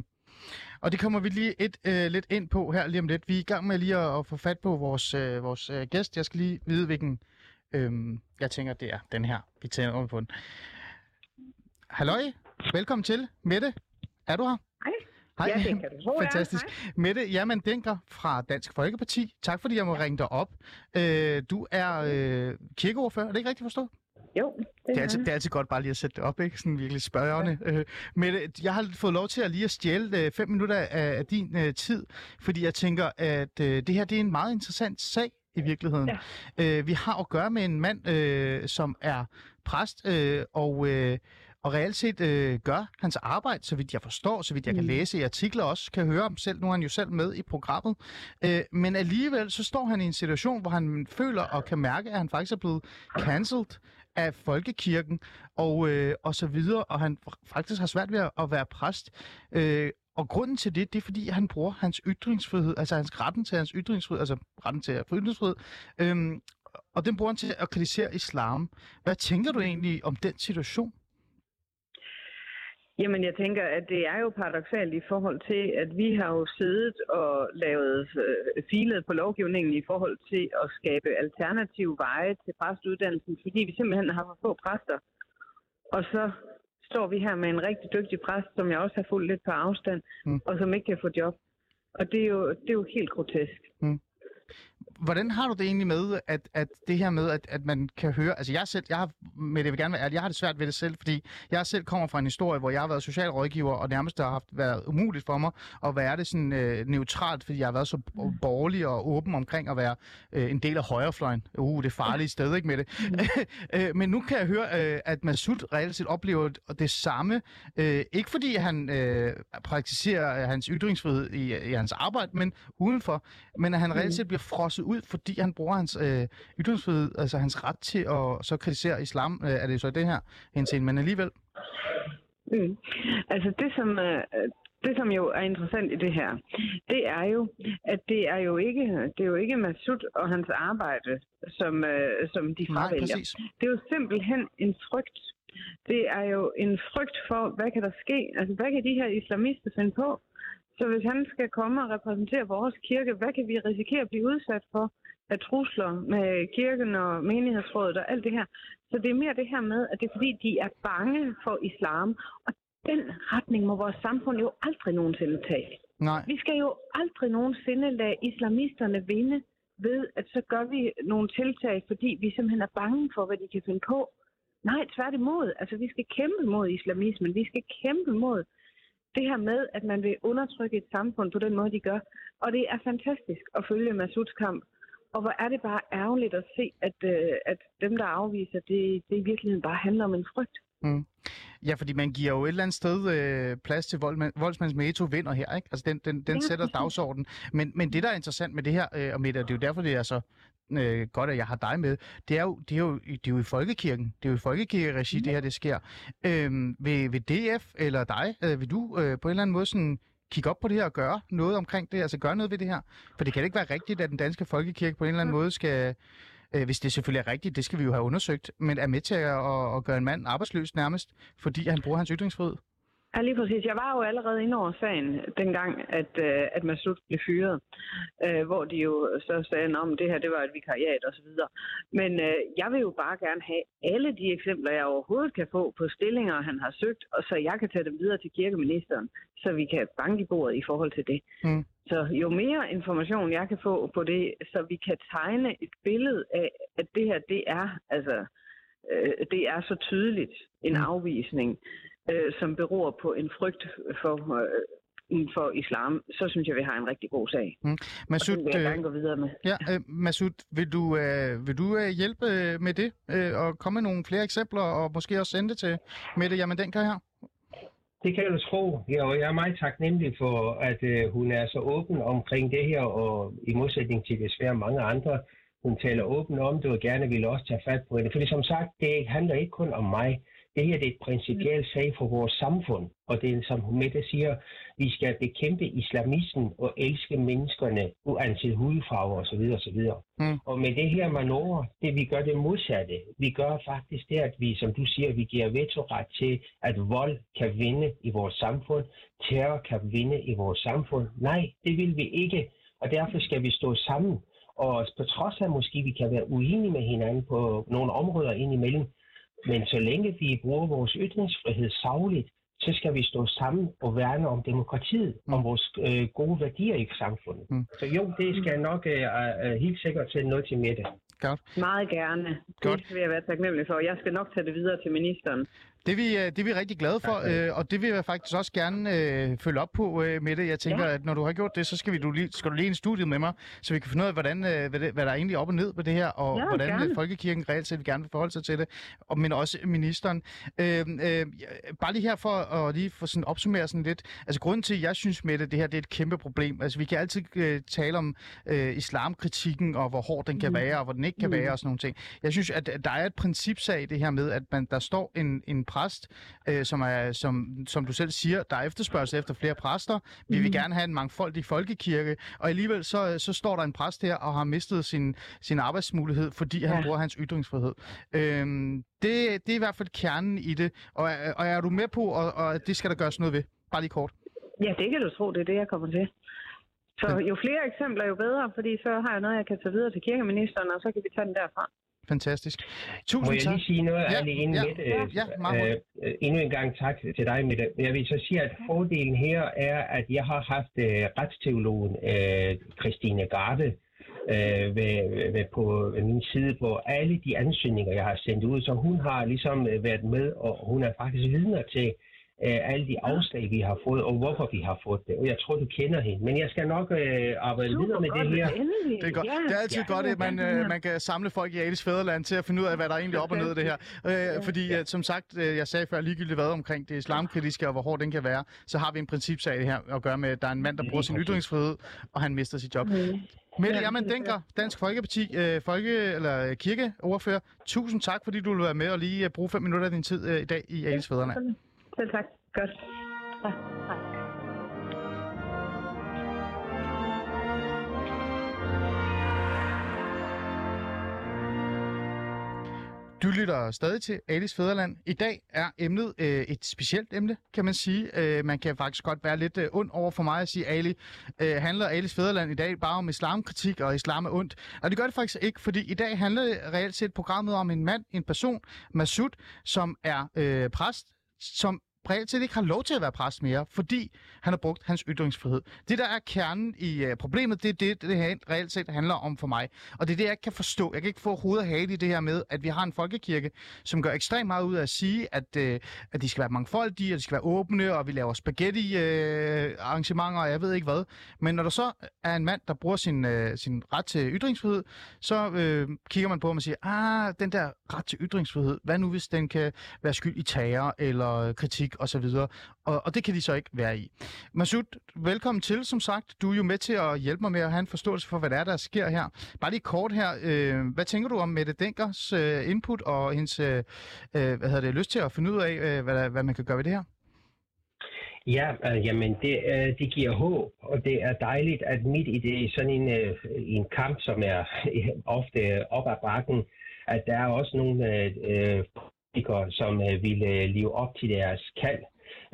Og det kommer vi lige et, øh, lidt ind på her lige om lidt. Vi er i gang med lige at, at få fat på vores, øh, vores øh, gæst. Jeg skal lige vide, hvilken... Øh, jeg tænker, det er den her. Vi tænder over på den. Halløj. Velkommen til. Mette, er du her? Hej. Hej. Ja, det kan du tro, jeg. Fantastisk. Mette Jermann Denker fra Dansk Folkeparti. Tak fordi jeg må ringe dig op. Øh, du er øh, kirkeordfører, er det ikke rigtigt forstået? Jo, det, Det er, altid, det er altid godt bare lige at sætte det op, ikke? Sådan virkelig spørgende. Ja. Øh, men øh, jeg har fået lov til at lige at stjæle øh, fem minutter af, af din øh, tid, fordi jeg tænker, at øh, det her det er en meget interessant sag i virkeligheden. Ja. Øh, vi har at gøre med en mand, øh, som er præst, øh, og, øh, og reelt set øh, gør hans arbejde, så vidt jeg forstår, så vidt jeg kan Mm. læse i artikler også, kan høre om selv. Nu er han jo selv med i programmet. Øh, men alligevel så står han i en situation, hvor han føler og kan mærke, at han faktisk er blevet cancelled af folkekirken og, øh, og så videre, og han faktisk har svært ved at, at være præst. Øh, og grunden til det, det er fordi, han bruger hans ytringsfrihed, altså hans retten til hans ytringsfrihed, altså retten til at få ytringsfrihed, øhm, og den bruger han til at kritisere islam. Hvad tænker du egentlig om den situation? Jamen, jeg tænker, at det er jo paradoxalt i forhold til, at vi har jo siddet og lavet øh, filet på lovgivningen i forhold til at skabe alternative veje til præstuddannelsen, fordi vi simpelthen har for få præster. Og så står vi her med en rigtig dygtig præst, som jeg også har fulgt lidt på afstand, Mm. mm. og som ikke kan få job. Og det er jo, det er jo helt grotesk. Hvordan har du det egentlig med, at, at det her med, at, at man kan høre... Altså jeg selv, jeg har, med det vil gerne være ærlig, jeg har det svært ved det selv, fordi jeg selv kommer fra en historie, hvor jeg har været socialrådgiver, og nærmest har haft været umuligt for mig at være det sådan øh, neutralt, fordi jeg har været så borgerlig og åben omkring at være øh, en del af højrefløjen. Uh, det er farlige sted, ikke med det? øh, men nu kan jeg høre, øh, at Masud reelt set oplever det samme. Øh, ikke fordi han øh, praktiserer hans ytringsfrihed i, i hans arbejde, men udenfor. Men at han reelt set bliver frosset ud, fordi han bruger hans øh, ytringsfrihed, altså hans ret til at så kritisere islam. Øh, er det så det her henseende, men alligevel? Mm. Altså det som, øh, det, som jo er interessant i det her, det er jo, at det er jo ikke, det er jo ikke Masud og hans arbejde, som, øh, som de Nej, fravælger. præcis. Det er jo simpelthen en frygt. Det er jo en frygt for, hvad kan der ske? Altså, hvad kan de her islamister finde på? Så hvis han skal komme og repræsentere vores kirke, hvad kan vi risikere at blive udsat for af trusler med kirken og menighedsrådet og alt det her? Så det er mere det her med, at det er fordi, de er bange for islam. Og den retning må vores samfund jo aldrig nogensinde tage. Nej. Vi skal jo aldrig nogensinde lade islamisterne vinde ved, at så gør vi nogle tiltag, fordi vi simpelthen er bange for, hvad de kan finde på. Nej, tværtimod. Altså, vi skal kæmpe mod islamismen. Vi skal kæmpe mod det her med, at man vil undertrykke et samfund på den måde, de gør. Og det er fantastisk at følge Masuds kamp. Og hvor er det bare ærgerligt at se, at, øh, at dem, der afviser, det, det i virkeligheden bare handler om en frygt. Mm. Ja, fordi man giver jo et eller andet sted øh, plads til vold, voldsmands metro vinder her, ikke? Altså den, den, den Ja, sætter dagsordenen. Men, men det, der er interessant med det her, øh, og Mette, det er jo derfor, det er så øh, godt, at jeg har dig med, det er jo, det er jo, det er jo i folkekirken. Det er jo i folkekirkeregi, det her det sker. Øhm, vil, vil DF eller dig, øh, vil du øh, på en eller anden måde sådan kigge op på det her og gøre noget omkring det, altså gøre noget ved det her? For det kan ikke være rigtigt, at den danske folkekirke på en eller anden måde skal, øh, hvis det selvfølgelig er rigtigt, det skal vi jo have undersøgt, men er med til at, at, at gøre en mand arbejdsløs nærmest, fordi han bruger hans ytringsfrihed. Ja, lige præcis. Jeg var jo allerede inde over sagen, dengang, at, øh, at Masud blev fyret, øh, hvor de jo så sagde, om det her det var et vikariat osv. Men øh, jeg vil jo bare gerne have alle de eksempler, jeg overhovedet kan få på stillinger, han har søgt, og så jeg kan tage dem videre til kirkeministeren, så vi kan banke i bordet i forhold til det. Mm. Så jo mere information jeg kan få på det, så vi kan tegne et billede af, at det her, det er, altså, øh, det er så tydeligt en Mm. afvisning, øh, som beror på en frygt for, øh, for islam, så synes jeg, vi har en rigtig god sag. Og Masud, den vil jeg øh, gerne gå videre med. ja, øh, Masud vil du, øh, vil du øh, hjælpe øh, med det, øh, og komme med nogle flere eksempler, og måske også sende det til Mette Jamen den kan her? Det kan du tro. Ja, og jeg er meget taknemmelig for, at øh, hun er så åben omkring det her, og i modsætning til desværre mange andre, hun taler åbent om det, og gerne vil også tage fat på det. Fordi som sagt, det handler ikke kun om mig. Det her det er et principielt sag for vores samfund, og det er, som Mette siger, vi skal bekæmpe islamismen og elske menneskerne, uanset hudfarve osv. osv. Mm. Og med det her manøvre, det vi gør det modsatte. Vi gør faktisk det, at vi, som du siger, vi giver vetoret til, at vold kan vinde i vores samfund, terror kan vinde i vores samfund. Nej, det vil vi ikke, og derfor skal vi stå sammen. Og på trods af måske, vi kan være uenige med hinanden på nogle områder indimellem, men så længe vi bruger vores ytringsfrihed savligt, så skal vi stå sammen og værne om demokratiet, Mm. om vores øh, gode værdier i samfundet. Mm. Så jo, det skal jeg nok øh, øh, helt sikkert sende noget til Mette. Meget gerne. Godt. Det vil jeg være taknemmelig for. Jeg skal nok tage det videre til ministeren. Det er, vi, øh, det er vi rigtig glade for, det. øh, og det vil jeg faktisk også gerne øh, følge op på, øh, Mette. Jeg tænker, Ja. at når du har gjort det, så skal, vi, du lige, skal du lige ind i studiet med mig, så vi kan finde ud af, hvordan, øh, hvad, det, hvad der er egentlig op og ned på det her, og Ja, hvordan gerne. øh, Folkekirken reelt set gerne vil forholde sig til det, og, men også ministeren. Øh, øh, bare lige her for at lige for sådan opsummere sådan lidt. Altså grunden til, at jeg synes, Mette, det her det er et kæmpe problem. Altså vi kan altid øh, tale om øh, islamkritikken, og hvor hård den kan Mm. være, og hvor den ikke kan Mm. være, og sådan nogle ting. Jeg synes, at der er et principsag i det her med, at man, der står en, en præst, øh, som, er, som, som du selv siger, der er efterspørgsel efter flere præster. Vi vil Mhm. gerne have en mangfoldig folkekirke, og alligevel så, så står der en præst her og har mistet sin, sin arbejdsmulighed, fordi han Ja. bruger hans ytringsfrihed. Øhm, det, det er i hvert fald kernen i det, og, er- og er du med på, og, og det skal der gøres noget ved? Bare lige kort. Ja, det kan du tro, det er det, jeg kommer til. Så jo flere eksempler, jo bedre, fordi så har jeg noget, jeg kan tage videre til kirkeministeren, og så kan vi tage den derfra. Fantastisk. Må Tusind jeg tak. lige sige noget, Ja, Ali, inden ja, Mette, ja, øh, ja, meget øh, øh, endnu en gang tak til dig, Mette. Jeg vil så sige, at fordelen her er, at jeg har haft øh, retsteologen øh, Christine Garde, øh, ved, ved, på min side på alle de ansøgninger, jeg har sendt ud. Så hun har ligesom øh, været med, og hun er faktisk vidner til øh, alle de afslag, vi har fået, og hvorfor vi har fået det. Og jeg tror, du kender hende. Men jeg skal nok øh, arbejde Super videre med godt, det her. endelig. Det er godt. Ja, det er altid ja, godt, at man, ja, øh, man kan samle folk i Alis Fæderland til at finde ud af, hvad der er egentlig op og ned i det her. Øh, fordi, øh, som sagt, øh, jeg sagde før ligegyldigt hvad omkring det islamkritiske, og hvor hård den kan være, så har vi en principsag det her at gøre med, at der er en mand, der bruger sin ytringsfrihed, og han mister sit job. Mette Jermann Denker, Dansk Folkeparti, øh, folke, eller kirkeordfører. Tusind tak, fordi du vil være med og lige øh, bruge fem minutter af din tid øh, i dag i Alis Fæderland. Selv tak. Godt. Ja, tak. Du lytter stadig til Alice Fæderland. I dag er emnet øh, et specielt emne, kan man sige. Øh, man kan faktisk godt være lidt øh, ond over for mig at sige, Ali øh, handler Alice Fæderland i dag bare om islamkritik og islam er ondt. Og det gør det faktisk ikke, fordi i dag handler det reelt set programmet om en mand, en person, Masud, som er øh, præst, som reelt set ikke har lov til at være præst mere, fordi han har brugt hans ytringsfrihed. Det, der er kernen i øh, problemet, det er det, det her reelt set handler om for mig. Og det er det, jeg ikke kan forstå. Jeg kan ikke få hovedet hale i det her med, at vi har en folkekirke, som gør ekstremt meget ud af at sige, at, øh, at de skal være mangfoldige, og de skal være åbne, og vi laver spaghetti-arrangementer, øh, og jeg ved ikke hvad. Men når der så er en mand, der bruger sin, øh, sin ret til ytringsfrihed, så øh, kigger man på ham og siger, ah, den der ret til ytringsfrihed, hvad nu hvis den kan være skyld i tager eller øh, kritik osv. Og, og det kan de så ikke være i. Masud, velkommen til, som sagt. Du er jo med til at hjælpe mig med at have en forståelse for, hvad der er, der sker her. Bare lige kort her. Øh, hvad tænker du om Mette Denkers øh, input og hendes øh, øh, hvad hedder det, lyst til at finde ud af, øh, hvad, der, hvad man kan gøre ved det her? Ja, øh, jamen det, øh, det giver håb, og det er dejligt, at midt i det sådan en, øh, en kamp, som er ofte op ad bakken, at der er også nogle øh, øh politikere, som øh, ville leve op til deres kald.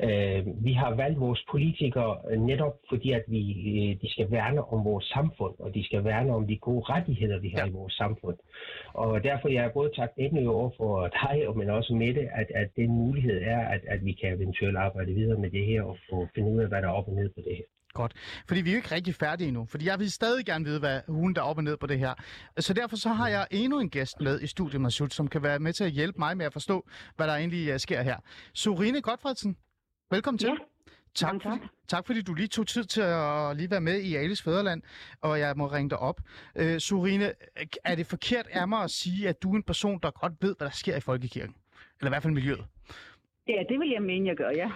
Øh, vi har valgt vores politikere netop fordi, at vi, øh, de skal værne om vores samfund, og de skal værne om de gode rettigheder, vi har ja. i vores samfund. Og derfor jeg er både taknemmelig over for dig, men også med det, at, at den mulighed er, at, at vi kan eventuelt arbejde videre med det her og få finde ud af, hvad der er op og ned på det her. Godt. Fordi vi er jo ikke rigtig færdige endnu. Fordi jeg vil stadig gerne vide, hvad hun der er op og ned på det her. Så derfor så har jeg endnu en gæst med i studiet, Masud, som kan være med til at hjælpe mig med at forstå, hvad der egentlig uh, sker her. Sorine Godfredsen, velkommen til. Ja. Tak, Mange tak. fordi, tak fordi du lige tog tid til at lige være med i Alice Fæderland, og jeg må ringe dig op. Øh, Sorine, er det forkert af mig at sige, at du er en person, der godt ved, hvad der sker i folkekirken? Eller i hvert fald miljøet? Ja, det vil jeg mene, jeg gør, ja.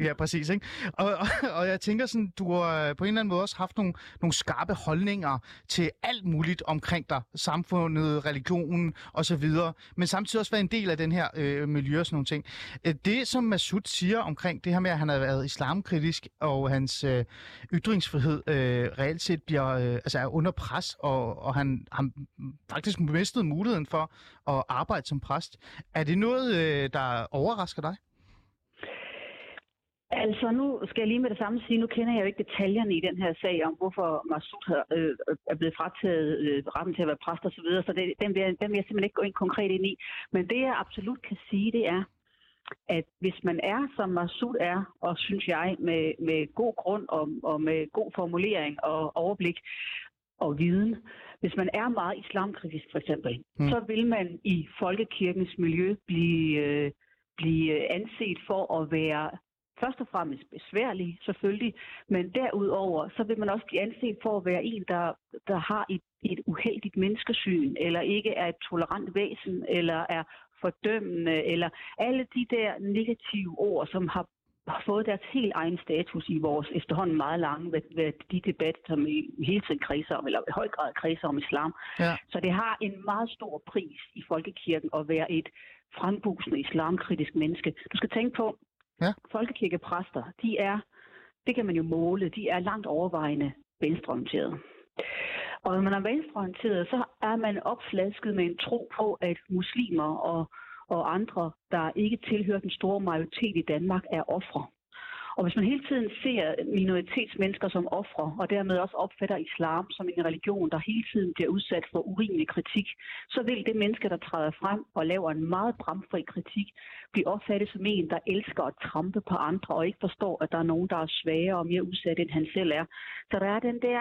Ja, præcis. Ikke? Og, og, og jeg tænker sådan, du har øh, på en eller anden måde også haft nogle, nogle skarpe holdninger til alt muligt omkring dig. Samfundet, religionen osv. Men samtidig også været en del af den her øh, miljø og sådan nogle ting. Øh, det, som Masud siger omkring det her med, at han har været islamkritisk, og hans øh, ytringsfrihed øh, reelt set bliver, øh, altså er under pres, og, og han har faktisk mistet muligheden for at arbejde som præst. Er det noget, øh, der overrasker dig? Altså, nu skal jeg lige med det samme sige, nu kender jeg jo ikke detaljerne i den her sag om, hvorfor Masud har, øh, er blevet frataget øh, retten til at være præst og så videre, så det, den, vil jeg, den vil jeg simpelthen ikke gå ind konkret ind i. Men det, jeg absolut kan sige, det er, at hvis man er, som Masud er, og synes jeg, med, med god grund og, og med god formulering og overblik og viden, hvis man er meget islamkritisk for eksempel, mm. så vil man i folkekirkens miljø blive, øh, blive anset for at være først og fremmest besværlig, selvfølgelig, men derudover, så vil man også blive anset for at være en, der, der har et, et uheldigt menneskesyn, eller ikke er et tolerant væsen, eller er fordømmende, eller alle de der negative ord, som har har fået deres helt egen status i vores efterhånden meget lange værdidebat, som i hele tiden kredser om, eller i høj grad kredser om islam. Ja. Så det har en meget stor pris i folkekirken at være et frembusende islamkritisk menneske. Du skal tænke på, Ja. folkekirkepræster, de er, det kan man jo måle, de er langt overvejende venstreorienterede. Og når man er venstreorienteret, så er man opflasket med en tro på, at muslimer og, og andre, der ikke tilhører den store majoritet i Danmark, er ofre. Og hvis man hele tiden ser minoritetsmennesker som ofre, og dermed også opfatter islam som en religion, der hele tiden bliver udsat for urimelig kritik, så vil det menneske, der træder frem og laver en meget bramfri kritik, blive opfattet som en, der elsker at trampe på andre og ikke forstår, at der er nogen, der er svagere og mere udsatte, end han selv er. Så der er den der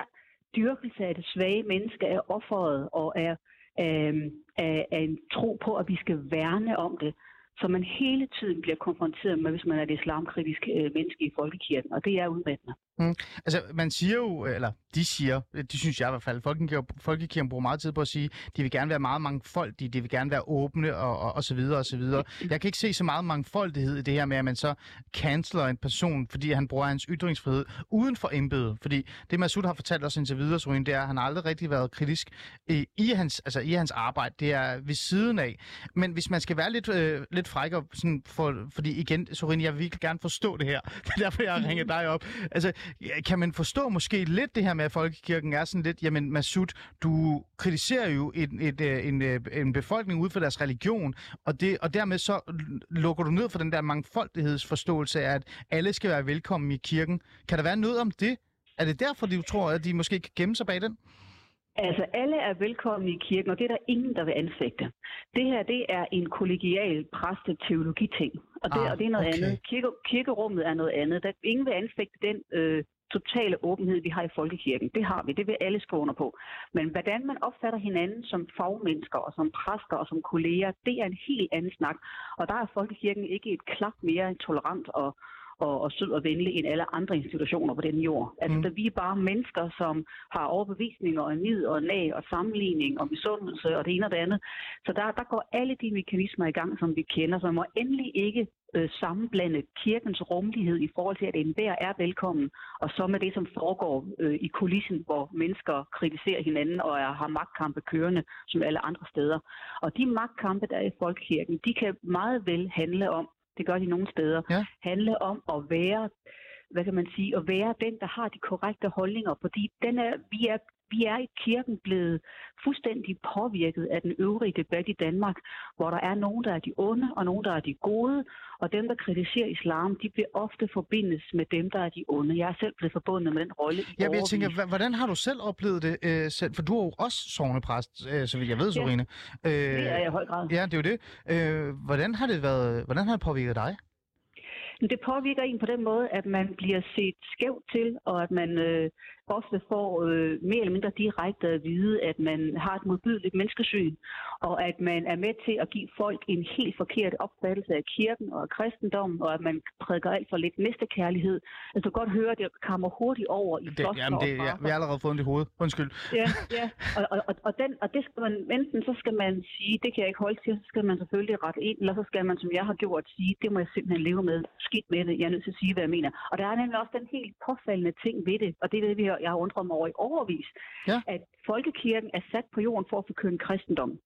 dyrkelse af det svage menneske, af offeret og af, af, af, af en tro på, at vi skal værne om det, som man hele tiden bliver konfronteret med, hvis man er et islamkritisk øh, menneske i folkekirken, og det er udmattende. Mm. Altså, man siger jo, eller de siger, de synes jeg i hvert fald, Folkekirken, Folkekirken bruger meget tid på at sige, de vil gerne være meget mangfoldige, de vil gerne være åbne og, og, og så videre og så videre. Jeg kan ikke se så meget mangfoldighed i det her med, at man så canceler en person, fordi han bruger hans ytringsfrihed uden for embedet. Fordi det Masud har fortalt os indtil videre, så det er, at han aldrig rigtig været kritisk i, i, hans, altså i hans arbejde. Det er ved siden af. Men hvis man skal være lidt, øh, lidt fræk, og sådan for, fordi igen, Sorin, jeg vil virkelig gerne forstå det her. Det er derfor, jeg har ringet dig op. Altså, kan man forstå måske lidt det her med, at folkekirken er sådan lidt, jamen Masud, du kritiserer jo en, et, et, øh, en, øh, en befolkning ud for deres religion, og, det, og dermed så lukker du ned for den der mangfoldighedsforståelse af, at alle skal være velkommen i kirken. Kan der være noget om det? Er det derfor, du tror, at de måske kan gemme sig bag den? Altså, alle er velkomne i kirken, og det er der ingen, der vil anfægte. Det her, det er en kollegial præsteteologiting, og det, ah, og det er noget okay. andet. Kirke, kirkerummet er noget andet. Der, ingen vil anfægte den øh, totale åbenhed, vi har i folkekirken. Det har vi, det vil alle skrive under på. Men hvordan man opfatter hinanden som fagmennesker og som præster og som kolleger, det er en helt anden snak. Og der er folkekirken ikke et klap mere tolerant og, og, og sød og venlig end alle andre institutioner på den jord. Altså, mm. vi er bare mennesker, som har overbevisninger og nid og nag og sammenligning og misundelse og det ene og det andet. Så der, der går alle de mekanismer i gang, som vi kender, så man må endelig ikke øh, sammenblande kirkens rummelighed i forhold til, at enhver er velkommen, og så med det, som foregår øh, i kulissen, hvor mennesker kritiserer hinanden og er, har magtkampe kørende, som alle andre steder. Og de magtkampe, der er i folkekirken, de kan meget vel handle om, det gør de nogle steder, ja. handle om at være hvad kan man sige, at være den, der har de korrekte holdninger, fordi den er, vi er vi er i kirken blevet fuldstændig påvirket af den øvrige debat i Danmark, hvor der er nogen, der er de onde, og nogen, der er de gode, og dem, der kritiserer islam, de bliver ofte forbindes med dem, der er de onde. Jeg er selv blevet forbundet med den rolle i jeg tænker, hvordan har du selv oplevet det øh, selv? For du er jo også sovnepræst, øh, så vidt jeg ved, Sorine. Ja, øh, det er jeg i høj grad. Ja, det er jo det. Øh, hvordan har det været, hvordan har det påvirket dig? Det påvirker en på den måde, at man bliver set skævt til, og at man øh, ofte får øh, mere eller mindre direkte at vide, at man har et modbydeligt menneskesyn, og at man er med til at give folk en helt forkert opfattelse af kirken og af kristendommen, og at man prædiker alt for lidt næstekærlighed. Altså, du kan godt høre, at det kommer hurtigt over i det, jamen, det, ja, vi har allerede fået det i hovedet. Undskyld. Ja, ja. Og, og, og, og, den, og det skal man, enten så skal man sige, det kan jeg ikke holde til, så skal man selvfølgelig rette ind, eller så skal man, som jeg har gjort, sige, det må jeg simpelthen leve med. Skidt med det, jeg er nødt til at sige, hvad jeg mener. Og der er nemlig også den helt påfaldende ting ved det, og det er det, vi har jeg har undret mig over i overvis, ja. at folkekirken er sat på jorden for at forkynde kristendom.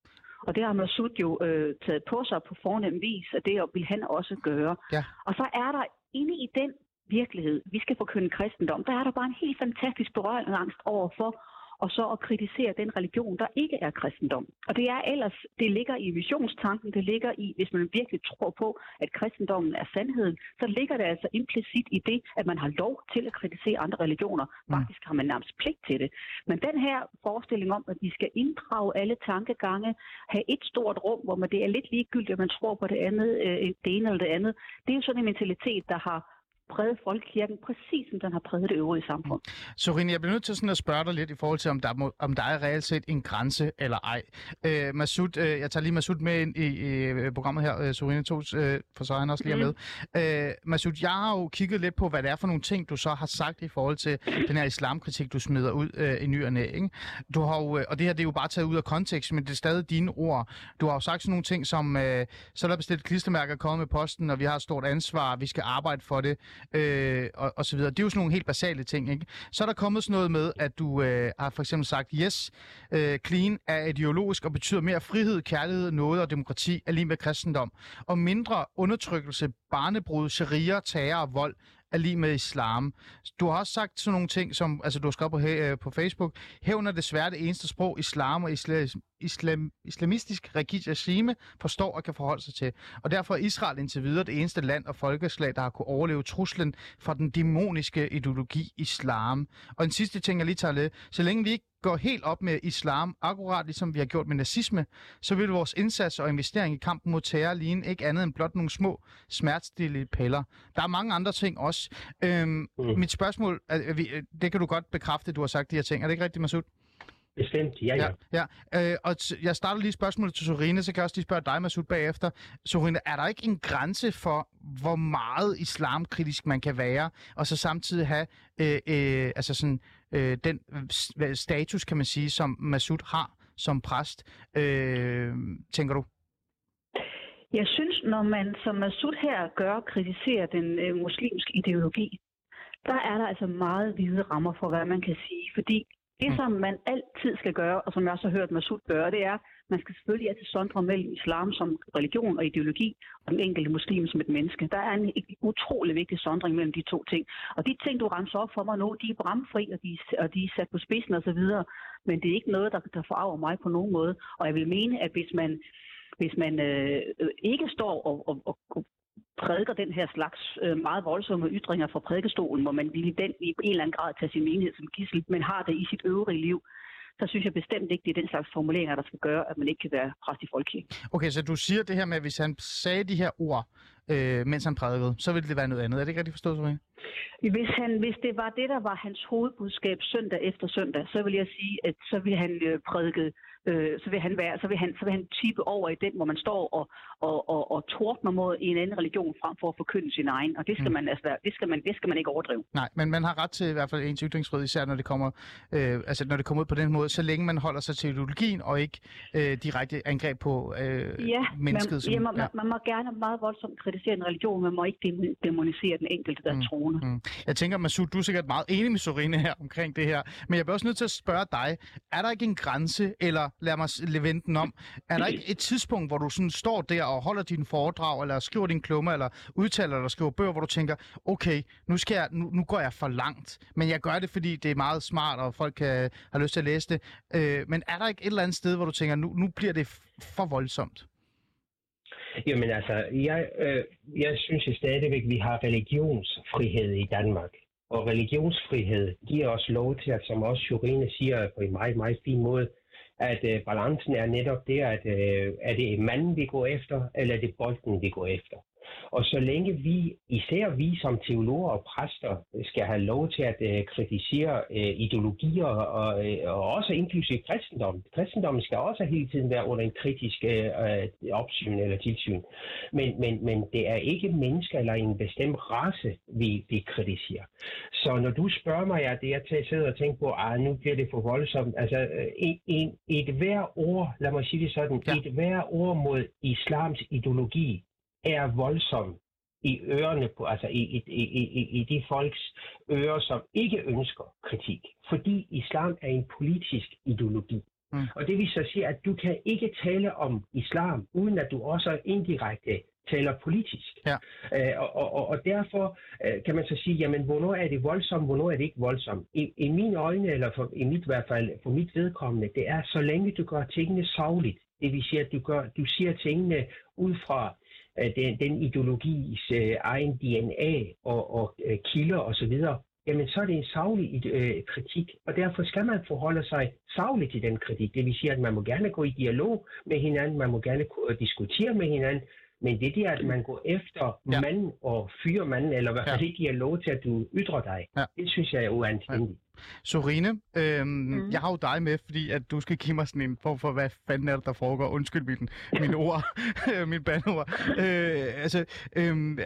Og det har Masud jo øh, taget på sig på fornem vis, og det vil han også gøre. Ja. Og så er der inde i den virkelighed, vi skal forkynde kristendom, der er der bare en helt fantastisk berøringsangst over for og så at kritisere den religion, der ikke er kristendom. Og det er ellers, det ligger i visionstanken, det ligger i, hvis man virkelig tror på, at kristendommen er sandheden, så ligger det altså implicit i det, at man har lov til at kritisere andre religioner. Mm. Faktisk har man nærmest pligt til det. Men den her forestilling om, at vi skal inddrage alle tankegange, have et stort rum, hvor man det er lidt ligegyldigt, at man tror på det andet, øh, det ene eller det andet, det er jo sådan en mentalitet, der har præget folkekirken, præcis som den har præget det øvrige samfund. Sorine, jeg bliver nødt til sådan at spørge dig lidt i forhold til, om der, må, om der er reelt set en grænse eller ej. Øh, Masud, øh, jeg tager lige Masud med ind i, i programmet her, øh, Sorine Tos, øh, for så han også lige mm. med. Øh, Masud, jeg har jo kigget lidt på, hvad det er for nogle ting, du så har sagt i forhold til den her islamkritik, du smider ud øh, i ny og næ, ikke? Du har jo, øh, og det her det er jo bare taget ud af kontekst, men det er stadig dine ord. Du har jo sagt sådan nogle ting som, øh, så er der bestilt klistermærker kommet med posten, og vi har et stort ansvar, vi skal arbejde for det øh, og, og så videre. Det er jo sådan nogle helt basale ting, ikke? Så er der kommet sådan noget med, at du øh, har for eksempel sagt, yes, øh, clean er ideologisk og betyder mere frihed, kærlighed, noget og demokrati er lige med kristendom. Og mindre undertrykkelse, barnebrud, sharia, terror og vold er lige med islam. Du har også sagt sådan nogle ting, som altså, du har skrevet på, øh, på Facebook. Hævn er desværre det eneste sprog, islam og islam, islam, islamistisk regime forstår og kan forholde sig til. Og derfor er Israel indtil videre det eneste land og folkeslag, der har kunne overleve truslen fra den dæmoniske ideologi islam. Og en sidste ting, jeg lige tager lidt. Så længe vi ikke går helt op med islam, akkurat ligesom vi har gjort med nazisme, så vil vores indsats og investering i kampen mod terror ligne ikke andet end blot nogle små smertestille piller. Der er mange andre ting også. Øhm, mm. Mit spørgsmål, er, er vi, det kan du godt bekræfte, du har sagt de her ting. Er det ikke rigtigt, Masud? Bestemt, ja, ja. ja, ja. Øh, og t- jeg starter lige spørgsmålet til Sorine, så kan jeg også lige spørge dig, Masud, bagefter. Sorine, er der ikke en grænse for, hvor meget islamkritisk man kan være, og så samtidig have øh, øh, altså sådan, øh, den øh, status, kan man sige, som Masud har som præst, øh, tænker du? Jeg synes, når man som Masud her gør, kritiserer den øh, muslimske ideologi, der er der altså meget hvide rammer for, hvad man kan sige. Fordi det, som man altid skal gøre, og som jeg også har hørt Masud gøre, det er, man skal selvfølgelig altid sondre mellem islam som religion og ideologi, og den enkelte muslim som et menneske. Der er en utrolig vigtig sondring mellem de to ting. Og de ting, du ramser op for mig nu, de er bramfri, og de, og de er sat på spidsen osv., men det er ikke noget, der, der forarver mig på nogen måde. Og jeg vil mene, at hvis man hvis man øh, ikke står og, og, og prædiker den her slags øh, meget voldsomme ytringer fra prædikestolen, hvor man vil den i en eller anden grad tage sin menighed som gissel, men har det i sit øvrige liv, så synes jeg bestemt ikke, det er den slags formuleringer, der skal gøre, at man ikke kan være præst i folkekirken. Okay, så du siger det her med, at hvis han sagde de her ord, øh, mens han prædikede, så ville det være noget andet. Er det ikke rigtigt forstået, Sofie? Hvis, han, hvis det var det, der var hans hovedbudskab søndag efter søndag, så vil jeg sige, at så vil han øh, prædike øh, så, vil han være, så, vil han, så vil han tippe over i den, hvor man står og, og, og, og tordner mod en anden religion frem for at forkynde sin egen. Og det skal, mm. man, altså, det skal, man, det skal man ikke overdrive. Nej, men man har ret til i hvert fald ens ytringsfrihed, især når det kommer, øh, altså, når det kommer ud på den måde, så længe man holder sig til ideologien og ikke øh, direkte angreb på øh, ja, mennesket. Man, som, ja, man, ja, man må gerne meget voldsomt kritisere en religion, man må ikke demonisere den enkelte, der mm. troende. Mm. Jeg tænker, Masud, du er sikkert meget enig med Sorine her omkring det her, men jeg bliver også nødt til at spørge dig, er der ikke en grænse, eller lad mig vende den om. Er der ikke et tidspunkt, hvor du sådan står der og holder din foredrag, eller skriver din klumme, eller udtaler eller skriver bøger, hvor du tænker, okay, nu, skal jeg, nu, nu går jeg for langt, men jeg gør det, fordi det er meget smart, og folk kan, har lyst til at læse det. Øh, men er der ikke et eller andet sted, hvor du tænker, nu, nu bliver det for voldsomt? Jamen altså, jeg, øh, jeg synes jo stadigvæk, at vi har religionsfrihed i Danmark. Og religionsfrihed giver os lov til, at som også Jurine siger på en meget, meget fin måde, at øh, balancen er netop det, at øh, er det manden, vi går efter, eller er det bolden, vi går efter. Og så længe vi, især vi som teologer og præster, skal have lov til at uh, kritisere uh, ideologier og, uh, og også inklusive kristendom. Kristendommen skal også hele tiden være under en kritisk uh, opsyn eller tilsyn. Men, men, men det er ikke mennesker eller en bestemt race, vi, vi kritiserer. Så når du spørger mig, at det jeg til at sidde og tænke på, at nu bliver det for voldsomt. Altså en, en, et hver ord, lad mig sige det sådan, ja. et hver ord mod islams ideologi er voldsom i ørerne på, altså i, i, i, i, i de folks ører, som ikke ønsker kritik. Fordi islam er en politisk ideologi. Mm. Og det vil så sige, at du kan ikke tale om islam, uden at du også indirekte taler politisk. Ja. Øh, og, og, og derfor øh, kan man så sige, jamen hvornår er det voldsomt, hvornår er det ikke voldsomt. I, i mine øjne, eller for, i mit hvert fald, for mit vedkommende, det er så længe du gør tingene savligt. Det vil sige, at du, gør, du siger tingene ud fra øh, den, den ideologis øh, egen DNA og, og øh, kilder osv., jamen så er det en savlig øh, kritik, og derfor skal man forholde sig savligt til den kritik. Det vil sige, at man må gerne gå i dialog med hinanden, man må gerne øh, diskutere med hinanden, men det der, at man går efter ja. manden og fyrer manden, eller hvad ja. ikke giver lov til, at du ytrer dig, ja. det synes jeg er uanstændigt. Ja. Sorine, øhm, mm. jeg har jo dig med, fordi at du skal give mig sådan en form for, hvad fanden er det, der foregår. Undskyld min, min ord, min bandord. Øh, altså, øhm,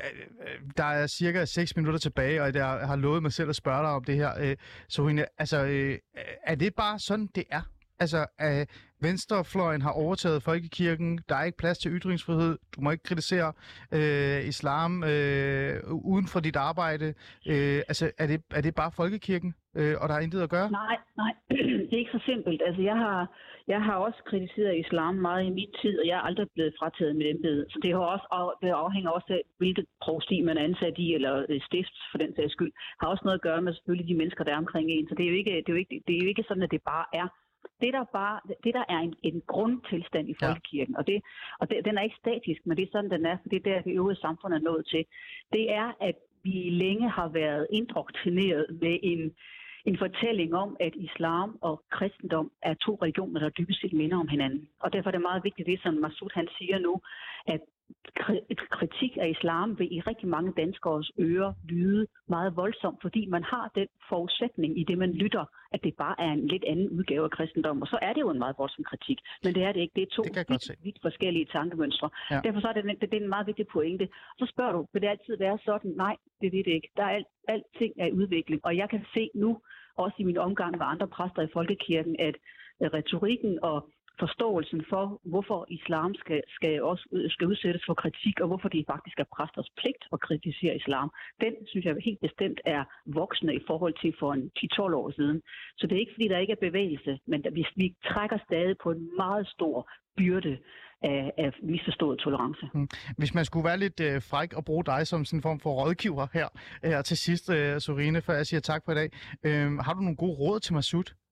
der er cirka 6 minutter tilbage, og jeg har lovet mig selv at spørge dig om det her. Øh, Sorine, altså, øh, er det bare sådan, det er? Altså, øh, venstrefløjen har overtaget folkekirken, der er ikke plads til ytringsfrihed, du må ikke kritisere øh, islam øh, uden for dit arbejde. Øh, altså, er det, er det bare folkekirken, øh, og der er intet at gøre? Nej, nej, det er ikke så simpelt. Altså, jeg har, jeg har også kritiseret islam meget i min tid, og jeg er aldrig blevet frataget med embede. Så det, har også, det afhænger også af, hvilket provsti man er ansat i, eller øh, stift for den sags skyld, har også noget at gøre med selvfølgelig de mennesker, der er omkring en. Så det er jo ikke, det er jo ikke, det er jo ikke sådan, at det bare er det der bare, det der er en, en grundtilstand i folkekirken, ja. og, det, og det, den er ikke statisk, men det er sådan, den er, for det er der, det øvrige samfund er nået til, det er, at vi længe har været indoktrineret med en, en fortælling om, at islam og kristendom er to religioner, der dybest set minder om hinanden. Og derfor er det meget vigtigt, det som Masud han siger nu, at kritik af islam vil i rigtig mange danskers ører lyde meget voldsomt, fordi man har den forudsætning i det, man lytter, at det bare er en lidt anden udgave af kristendom. Og så er det jo en meget voldsom kritik. Men det er det ikke. Det er to det vidt, vidt forskellige tankemønstre. Ja. Ja. Derfor så er det, det, det er en meget vigtig pointe. Så spørger du, vil det altid være sådan? Nej, det vil det ikke. Der er alt, alting er i udvikling. Og jeg kan se nu, også i min omgang med andre præster i Folkekirken, at retorikken og forståelsen for, hvorfor islam skal, skal også skal udsættes for kritik, og hvorfor det faktisk er præsters pligt at kritisere islam, den synes jeg helt bestemt er voksende i forhold til for en 10-12 år siden. Så det er ikke fordi, der ikke er bevægelse, men vi, vi trækker stadig på en meget stor byrde af, af misforstået tolerance. Mm. Hvis man skulle være lidt øh, fræk og bruge dig som sådan en form for rådgiver her, øh, her til sidst, øh, Sorine, før jeg siger tak for i dag. Øh, har du nogle gode råd til Masud?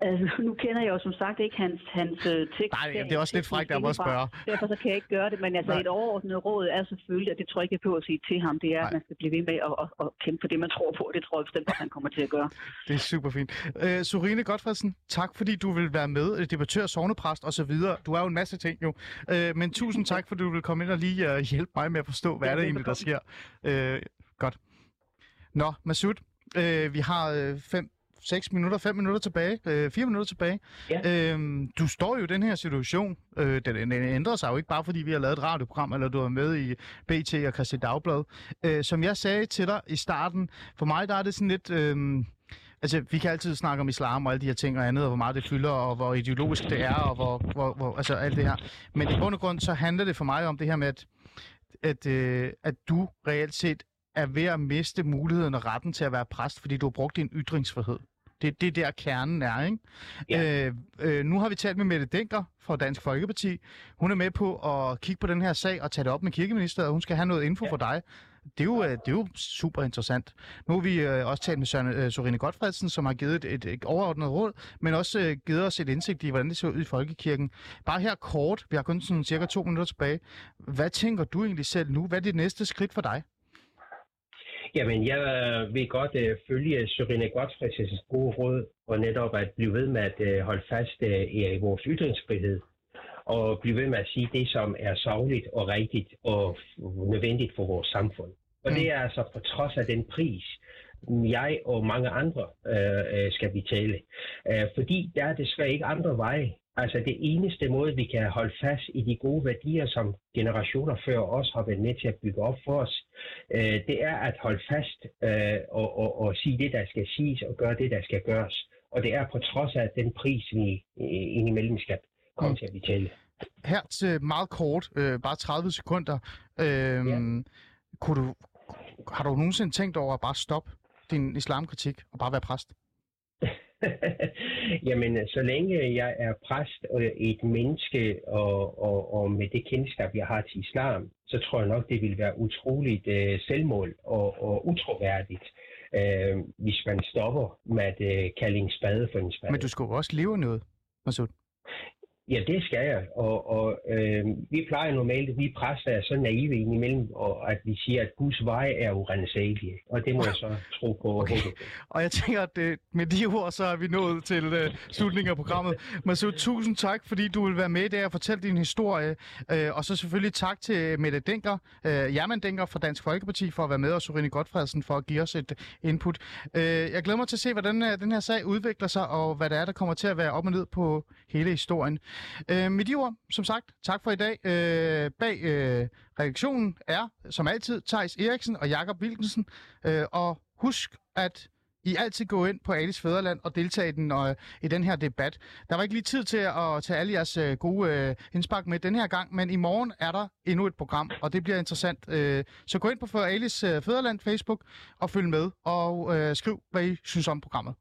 Altså, nu kender jeg jo som sagt ikke hans, hans uh, tekst. Nej, det er også lidt frækt af mig at spørge. Derfor så kan jeg ikke gøre det, men altså Nej. et overordnet råd er selvfølgelig, og det tror jeg ikke, jeg behøver at sige til ham, det er, Nej. at man skal blive ved med at, at, at kæmpe for det, man tror på. Det tror jeg bestemt, at han kommer til at gøre. Det er super fint. Øh, Sorine Godfredsen, tak fordi du vil være med, øh, debattør, sovnepræst og så videre. Du er jo en masse ting jo. Øh, men tusind tak, fordi du vil komme ind og lige uh, hjælpe mig med at forstå, hvad Ja, er det egentlig, der sker. Øh, godt. Nå, Masud, øh, vi har øh, fem 6 minutter, 5 minutter tilbage, øh, 4 minutter tilbage. Ja. Øhm, du står jo i den her situation. Øh, den, den ændrer sig jo ikke bare, fordi vi har lavet et radioprogram, eller du er med i BT og Christi Dagblad. Øh, som jeg sagde til dig i starten, for mig der er det sådan lidt... Øh, Altså, vi kan altid snakke om islam og alle de her ting og andet, og hvor meget det fylder, og hvor ideologisk det er, og hvor, hvor, hvor altså alt det her. Men i bund og grund, så handler det for mig om det her med, at, at, øh, at du reelt set er ved at miste muligheden og retten til at være præst, fordi du har brugt din ytringsfrihed. Det, det er der kernen er, ikke? Ja. Øh, øh, nu har vi talt med Mette Denker fra Dansk Folkeparti. Hun er med på at kigge på den her sag og tage det op med kirkeministeriet, og hun skal have noget info ja. for dig. Det er, jo, øh, det er jo super interessant. Nu har vi øh, også talt med Søren, øh, Sorine Godfredsen, som har givet et, et, et overordnet råd, men også øh, givet os et indsigt i, hvordan det ser ud i folkekirken. Bare her kort, vi har kun sådan cirka to minutter tilbage. Hvad tænker du egentlig selv nu? Hvad er det næste skridt for dig? Jamen, jeg vil godt uh, følge Sørine Godfredsens gode råd, og netop at blive ved med at uh, holde fast uh, i vores ytringsfrihed, og blive ved med at sige det, som er savligt og rigtigt og nødvendigt for vores samfund. Og det er altså på trods af den pris, jeg og mange andre øh, øh, skal betale. Øh, fordi der er desværre ikke andre veje. Altså det eneste måde, vi kan holde fast i de gode værdier, som generationer før os har været med til at bygge op for os, øh, det er at holde fast øh, og, og, og sige det, der skal siges, og gøre det, der skal gøres. Og det er på trods af den pris, vi øh, indimellem skal komme Mm. til at betale. Her til meget kort, øh, bare 30 sekunder. Øh, ja. kunne du, har du nogensinde tænkt over at bare stoppe din islamkritik og bare være præst? Jamen, øh, så længe jeg er præst og et menneske, og, og, og med det kendskab, jeg har til islam, så tror jeg nok, det vil være utroligt øh, selvmål og, og utroværdigt, øh, hvis man stopper med at øh, kalde en spade for en spade. Men du skulle også leve noget, Masud. Ja, det skal jeg. Og, og øh, vi plejer normalt, vi præster er så naive indimellem, og at vi siger, at Guds veje er urensagelige. Og det må jeg så tro på. Okay. Og jeg tænker, at øh, med de ord, så er vi nået til øh, slutningen af programmet. Masud, tusind tak, fordi du vil være med i dag og fortælle din historie. Øh, og så selvfølgelig tak til Mette Denker, øh, Jerman Denker fra Dansk Folkeparti for at være med, og Sorine Godfredsen for at give os et input. Øh, jeg glæder mig til at se, hvordan øh, den her sag udvikler sig, og hvad det er, der kommer til at være op og ned på hele historien. Øh, med de ord, som sagt, tak for i dag. Øh, bag øh, reaktionen er, som altid, Tejs Eriksen og Jakob Wilkensen. Øh, og husk, at I altid gå ind på Alice Fæderland og deltage i den, øh, i den her debat. Der var ikke lige tid til at tage alle jeres øh, gode øh, indspark med den her gang, men i morgen er der endnu et program, og det bliver interessant. Øh, så gå ind på For Alice øh, Fæderland Facebook og følg med, og øh, skriv, hvad I synes om programmet.